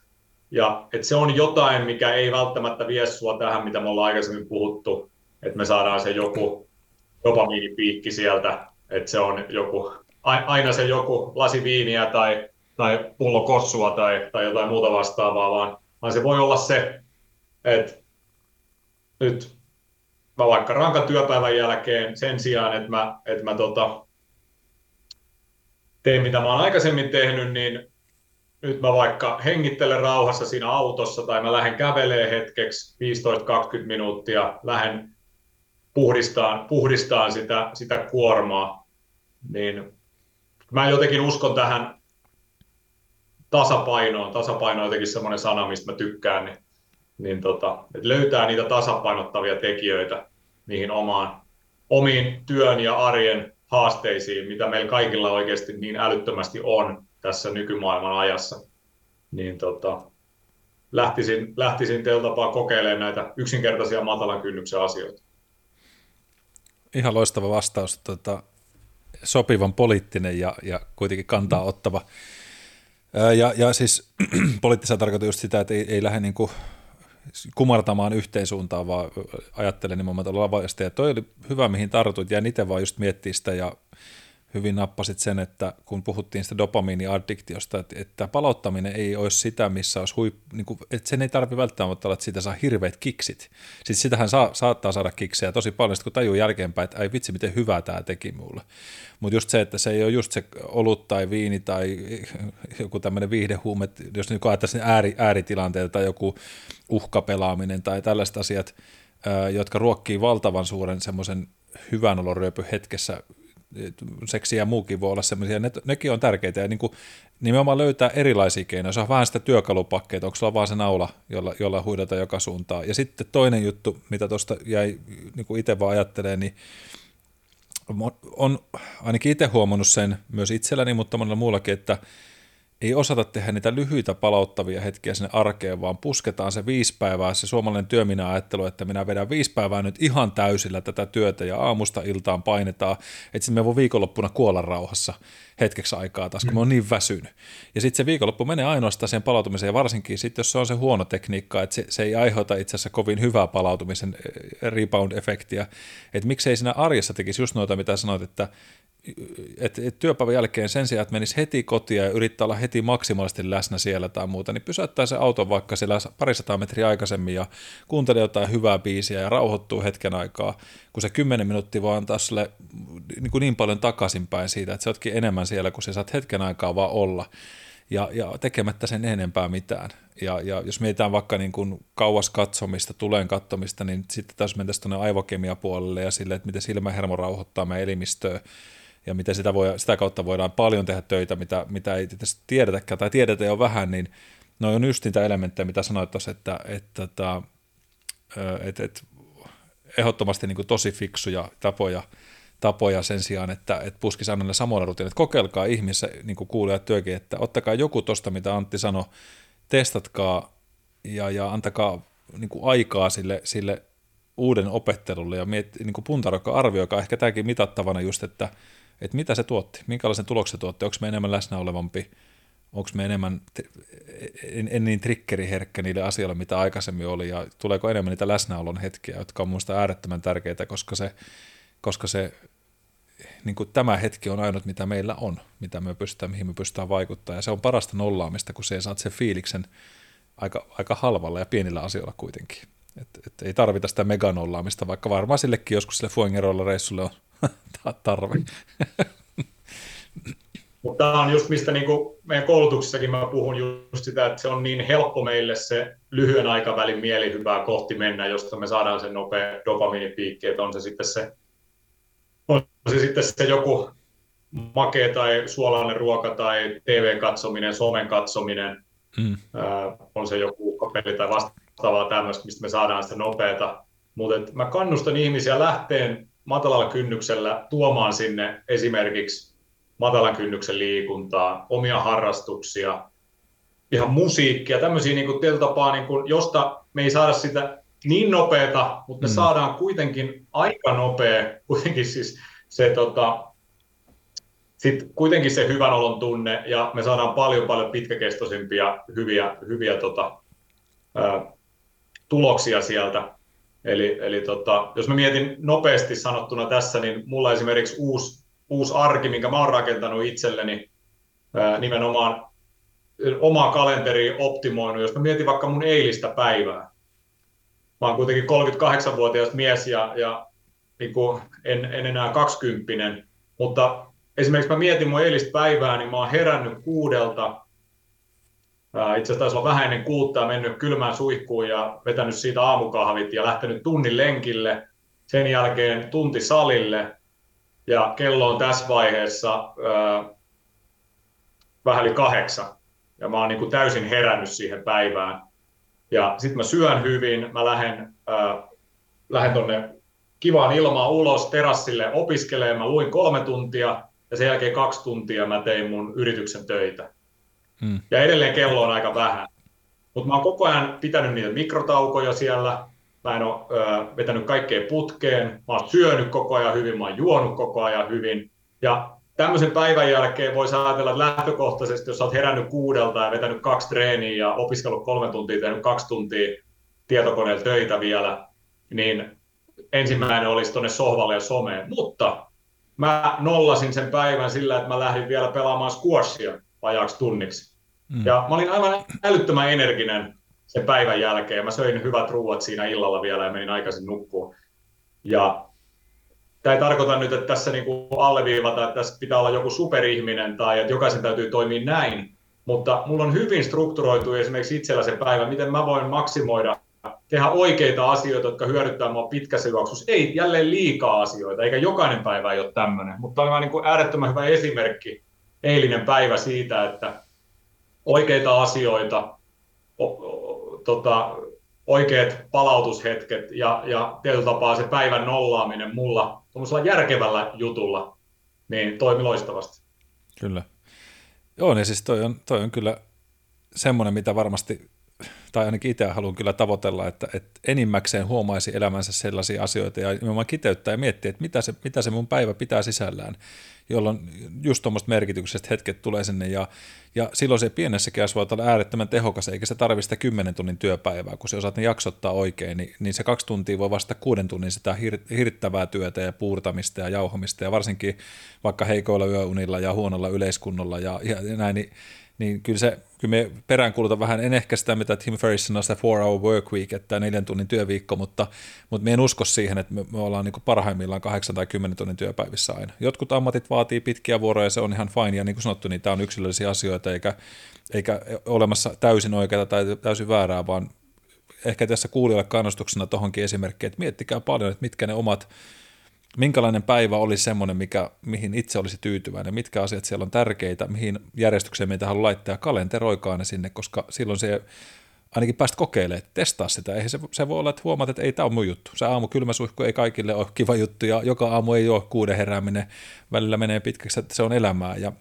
ja että se on jotain, mikä ei välttämättä vie sua tähän, mitä me ollaan aikaisemmin puhuttu, että me saadaan se joku dopamiinipiikki sieltä, että se on joku aina se joku lasi viiniä tai, tai pullo kossua tai, tai jotain muuta vastaavaa, vaan, vaan se voi olla se, että nyt mä vaikka rankan työpäivän jälkeen sen sijaan, että mä, että mä tota, teen mitä mä oon aikaisemmin tehnyt, niin nyt mä vaikka hengittelen rauhassa siinä autossa tai mä lähden kävelee hetkeksi 15-20 minuuttia, lähden puhdistaan, puhdistaan sitä, sitä kuormaa, niin mä jotenkin uskon tähän tasapainoon. Tasapaino on jotenkin semmoinen sana, mistä mä tykkään, niin, niin tota, että löytää niitä tasapainottavia tekijöitä niihin omaan, omiin työn ja arjen haasteisiin, mitä meillä kaikilla oikeasti niin älyttömästi on tässä nykymaailman ajassa. Niin tota, lähtisin, lähtisin teiltä tapaa kokeilemaan näitä yksinkertaisia matalan kynnyksen asioita. Ihan loistava vastaus. Tota, sopivan poliittinen ja, ja kuitenkin kantaa ottava. Ja, ja siis poliittisella tarkoittaa just sitä, että ei, ei lähde niin kuin kumartamaan yhteen suuntaan, vaan ajattelen nimenomaan tuolla lavaista. Ja toi oli hyvä, mihin tartut, ja itse vaan just miettii sitä, ja hyvin nappasit sen, että kun puhuttiin sitä dopamiiniaddiktiosta, että, että palauttaminen ei olisi sitä, missä olisi huip, niin kuin, että sen ei tarvitse välttämättä olla, että siitä saa hirveät kiksit. Sitten sitähän saa, saattaa saada kiksejä tosi paljon, kun tajuu jälkeenpäin, että ei vitsi, miten hyvää tämä teki mulle. Mutta just se, että se ei ole just se olut tai viini tai joku tämmöinen viihdehuume, jos niin ajattelee ääri, ääritilanteita tai joku uhkapelaaminen tai tällaiset asiat, jotka ruokkii valtavan suuren semmoisen hyvän olon hetkessä seksi ja muukin voi olla semmoisia, ne, nekin on tärkeitä ja niin kuin nimenomaan löytää erilaisia keinoja. Se on vähän sitä työkalupakkeja, onko sulla vaan se naula, jolla, jolla huidata joka suuntaan. Ja sitten toinen juttu, mitä tuosta jäi niin kuin itse vaan ajattelee, niin on ainakin itse huomannut sen myös itselläni, mutta monella muullakin, että ei osata tehdä niitä lyhyitä palauttavia hetkiä sinne arkeen, vaan pusketaan se viisi päivää, se suomalainen työminä ajattelu, että minä vedän viisi päivää nyt ihan täysillä tätä työtä ja aamusta iltaan painetaan, että sitten me voi viikonloppuna kuolla rauhassa hetkeksi aikaa taas, kun mm. me on niin väsynyt. Ja sitten se viikonloppu menee ainoastaan siihen palautumiseen, ja varsinkin sitten, jos se on se huono tekniikka, että se, se ei aiheuta itse asiassa kovin hyvää palautumisen eh, rebound-efektiä, että miksei siinä arjessa tekisi just noita, mitä sanoit, että että et työpäivän jälkeen sen sijaan, että menisi heti kotia ja yrittää olla heti maksimaalisesti läsnä siellä tai muuta, niin pysäyttää se auto vaikka siellä parisataa metriä aikaisemmin ja kuuntelee jotain hyvää biisiä ja rauhoittuu hetken aikaa, kun se kymmenen minuuttia vaan antaa sulle niin, kuin niin paljon takaisinpäin siitä, että sä ootkin enemmän siellä, kun sä saat hetken aikaa vaan olla ja, ja tekemättä sen enempää mitään. Ja, ja jos mietitään vaikka niin kuin kauas katsomista, tuleen katsomista, niin sitten taas mentäisiin tuonne aivokemiapuolelle ja sille, että miten silmähermo rauhoittaa meidän elimistöä, ja miten sitä, voi, sitä kautta voidaan paljon tehdä töitä, mitä, mitä ei tietysti tiedetäkään tai tiedetä jo vähän, niin ne on just niitä elementtejä, mitä sanoit tuossa, että, että, että, että, että ehdottomasti niin tosi fiksuja tapoja, tapoja sen sijaan, että, että puskisi aina ne samoilla rutiinilla. Kokeilkaa ihmissä, niin kuin kuulijat työkin, että ottakaa joku tuosta, mitä Antti sanoi, testatkaa ja, ja antakaa niin kuin aikaa sille, sille uuden opettelulle ja miet, niin kuin arvioikaa ehkä tämäkin mitattavana just, että että mitä se tuotti, minkälaisen tuloksen tuotti, onko me enemmän läsnä olevampi, onko me enemmän, en, en niin trikkeriherkkä niille asioille, mitä aikaisemmin oli, ja tuleeko enemmän niitä läsnäolon hetkiä, jotka on minusta äärettömän tärkeitä, koska se, koska se niin kuin tämä hetki on ainut, mitä meillä on, mitä me pystytään, mihin me pystytään vaikuttamaan, ja se on parasta nollaamista, kun se saat sen fiiliksen aika, aika halvalla ja pienillä asioilla kuitenkin. Et, et ei tarvita sitä meganollaamista, vaikka varmaan sillekin joskus sille Fuengerolla reissulle on tarve. Mutta tämä on just mistä niin kuin meidän koulutuksessakin mä puhun just sitä, että se on niin helppo meille se lyhyen aikavälin mielihyvää kohti mennä, josta me saadaan sen nopea dopamiinipiikki, että on se sitten se, on se, sitten se joku makea tai suolainen ruoka tai TV-katsominen, somen katsominen, mm. ää, on se joku peli tai vastaavaa tämmöistä, mistä me saadaan sitä nopeata. Mutta mä kannustan ihmisiä lähteen matalalla kynnyksellä tuomaan sinne esimerkiksi matalan kynnyksen liikuntaa, omia harrastuksia, ihan musiikkia, tämmöisiä niin kuin tapaa, niin kuin, josta me ei saada sitä niin nopeata, mutta me mm. saadaan kuitenkin aika nopea, kuitenkin siis se tota, sit kuitenkin se hyvän olon tunne ja me saadaan paljon paljon pitkäkestoisempia hyviä, hyviä tota, ää, tuloksia sieltä. Eli, eli tota, jos mä mietin nopeasti sanottuna tässä, niin mulla esimerkiksi uusi, uusi arki, minkä mä oon rakentanut itselleni, ää, nimenomaan omaa kalenteria optimoinut. Jos mä mietin vaikka mun eilistä päivää, mä oon kuitenkin 38-vuotias mies ja, ja niin kuin en, en enää 20 mutta esimerkiksi mä mietin mun eilistä päivää, niin mä oon herännyt kuudelta, itse asiassa taisi olla vähän ennen kuutta mennyt kylmään suihkuun ja vetänyt siitä aamukahvit ja lähtenyt tunnin lenkille. Sen jälkeen tunti salille ja kello on tässä vaiheessa äh, vähän yli kahdeksan. Ja mä oon niin kuin täysin herännyt siihen päivään. Ja sitten mä syön hyvin, mä lähden, äh, lähden tonne kivaan ilmaan ulos terassille opiskelemaan. Mä luin kolme tuntia ja sen jälkeen kaksi tuntia mä tein mun yrityksen töitä. Hmm. Ja edelleen kello on aika vähän. Mutta mä oon koko ajan pitänyt niitä mikrotaukoja siellä. Mä en ole ö, vetänyt kaikkea putkeen. Mä oon syönyt koko ajan hyvin, mä oon juonut koko ajan hyvin. Ja tämmöisen päivän jälkeen voisi ajatella, että lähtökohtaisesti, jos olet herännyt kuudelta ja vetänyt kaksi treeniä ja opiskellut kolme tuntia, tehnyt kaksi tuntia tietokoneella töitä vielä, niin ensimmäinen olisi tuonne sohvalle ja someen. Mutta mä nollasin sen päivän sillä, että mä lähdin vielä pelaamaan squashia vajaaksi tunniksi. Mm. Ja mä olin aivan älyttömän energinen sen päivän jälkeen. Mä söin hyvät ruuat siinä illalla vielä ja menin aikaisin nukkuun. Ja tämä ei tarkoita nyt, että tässä niin alleviivata, että tässä pitää olla joku superihminen tai että jokaisen täytyy toimia näin, mutta mulla on hyvin strukturoitu esimerkiksi itsellä se päivä, miten mä voin maksimoida, tehdä oikeita asioita, jotka hyödyttää mua pitkässä juoksussa. Ei jälleen liikaa asioita, eikä jokainen päivä ei ole tämmöinen, mutta tämä on niin kuin äärettömän hyvä esimerkki, eilinen päivä siitä, että oikeita asioita, o, o, tota, oikeat palautushetket ja, ja tietyllä tapaa se päivän nollaaminen mulla tuollaisella järkevällä jutulla, niin toimi loistavasti. Kyllä. Joo, niin siis toi on, toi on kyllä semmoinen, mitä varmasti, tai ainakin itse haluan kyllä tavoitella, että, että enimmäkseen huomaisi elämänsä sellaisia asioita ja nimenomaan kiteyttää ja miettiä, että mitä se, mitä se mun päivä pitää sisällään jolloin just tuommoista merkityksestä hetket tulee sinne. Ja, ja silloin se pienessä voi olla äärettömän tehokas, eikä se tarvitse sitä 10 tunnin työpäivää, kun se osaat ne jaksottaa oikein, niin, niin se kaksi tuntia voi vasta kuuden tunnin sitä hir, hirttävää työtä ja puurtamista ja jauhamista ja varsinkin vaikka heikoilla yöunilla ja huonolla yleiskunnolla ja, ja, ja näin, niin niin kyllä, se, kyllä me peräänkuulutan vähän, en ehkä sitä, mitä Tim Ferriss sanoo, sitä four hour work week, että neljän tunnin työviikko, mutta, mutta me en usko siihen, että me, me ollaan niin parhaimmillaan kahdeksan tai kymmenen tunnin työpäivissä aina. Jotkut ammatit vaatii pitkiä vuoroja, se on ihan fine, ja niin kuin sanottu, niin tämä on yksilöllisiä asioita, eikä, eikä olemassa täysin oikeaa tai täysin väärää, vaan ehkä tässä kuulijoille kannustuksena tuohonkin esimerkkiin, että miettikää paljon, että mitkä ne omat minkälainen päivä olisi semmoinen, mikä, mihin itse olisi tyytyväinen, mitkä asiat siellä on tärkeitä, mihin järjestykseen meitä haluaa laittaa kalenteroikaa ne sinne, koska silloin se ainakin päästä kokeilemaan, testaa sitä. Eihän se, se voi olla, että huomaat, että ei tämä ole mun juttu. Se aamu kylmäsuihku ei kaikille ole kiva juttu ja joka aamu ei ole kuuden herääminen. Välillä menee pitkäksi, että se on elämää. Ja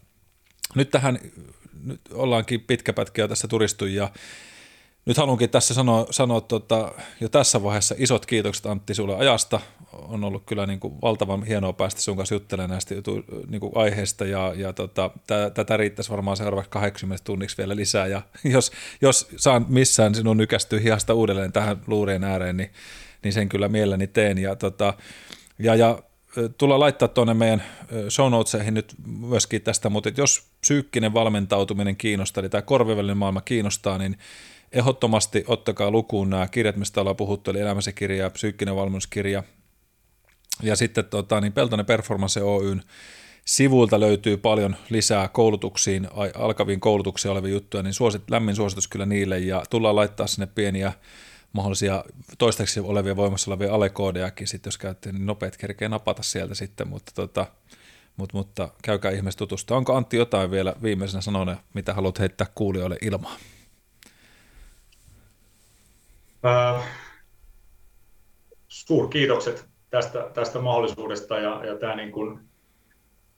nyt tähän nyt ollaankin pitkä pätkä tässä turistu ja nyt haluankin tässä sanoa, sanoa tota, jo tässä vaiheessa isot kiitokset Antti sulle ajasta. On ollut kyllä niin kuin valtavan hienoa päästä sun kanssa juttelemaan näistä jutu, niin kuin aiheista ja, ja tota, tätä riittäisi varmaan seuraavaksi 80 tunniksi vielä lisää. Ja jos, jos saan missään sinun nykästyä hihasta uudelleen tähän luurien ääreen, niin, niin sen kyllä mielelläni teen. Ja, tota, ja, ja tulla laittaa tuonne meidän show notesihin nyt myöskin tästä, mutta jos psyykkinen valmentautuminen kiinnostaa, eli tämä korvivälinen maailma kiinnostaa, niin ehdottomasti ottakaa lukuun nämä kirjat, mistä ollaan puhuttu, eli elämänsä kirja ja psyykkinen valmennuskirja. Ja sitten tota, niin Peltonen Performance Oyn sivuilta löytyy paljon lisää koulutuksiin, alkaviin koulutuksiin olevia juttuja, niin suosit, lämmin suositus kyllä niille, ja tullaan laittaa sinne pieniä mahdollisia toistaiseksi olevia voimassa olevia alekoodejakin, sitten jos käytte, niin nopeat kerkee napata sieltä sitten, mutta, tota, mutta, mutta käykää ihmeessä tutustua. Onko Antti jotain vielä viimeisenä sanoneen, mitä haluat heittää kuulijoille ilmaan? Äh, suurkiitokset tästä, tästä mahdollisuudesta ja, ja tämä niin kuin,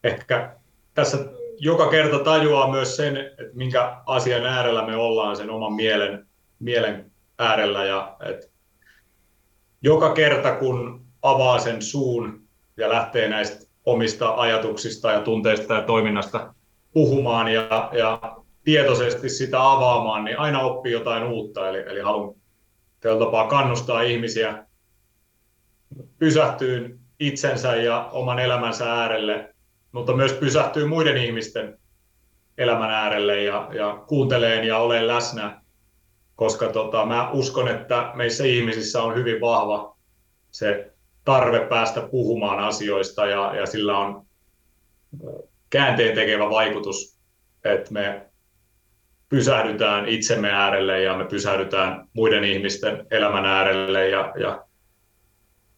ehkä tässä joka kerta tajuaa myös sen, että minkä asian äärellä me ollaan sen oman mielen, mielen äärellä ja että joka kerta kun avaa sen suun ja lähtee näistä omista ajatuksista ja tunteista ja toiminnasta puhumaan ja, ja tietoisesti sitä avaamaan, niin aina oppii jotain uutta. Eli, eli haluan tällä tapaa kannustaa ihmisiä pysähtyyn itsensä ja oman elämänsä äärelle, mutta myös pysähtyy muiden ihmisten elämän äärelle ja, ja kuunteleen ja olen läsnä, koska tota, mä uskon, että meissä ihmisissä on hyvin vahva se tarve päästä puhumaan asioista ja, ja sillä on käänteen tekevä vaikutus, että me pysähdytään itsemme äärelle ja me pysähdytään muiden ihmisten elämän äärelle ja, ja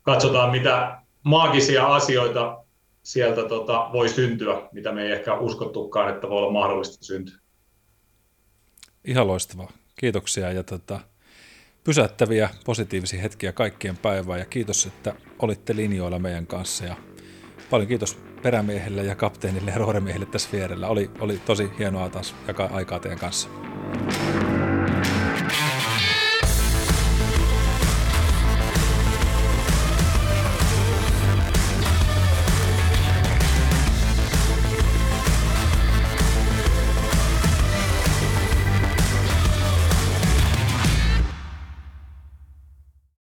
katsotaan, mitä maagisia asioita sieltä tota, voi syntyä, mitä me ei ehkä uskottukaan, että voi olla mahdollista syntyä. Ihan loistavaa. Kiitoksia ja tota, pysäyttäviä positiivisia hetkiä kaikkien päivää ja kiitos, että olitte linjoilla meidän kanssa ja paljon kiitos perämiehelle ja kapteenille ja rooremiehelle tässä vierellä. Oli, oli tosi hienoa taas jakaa aikaa teidän kanssa.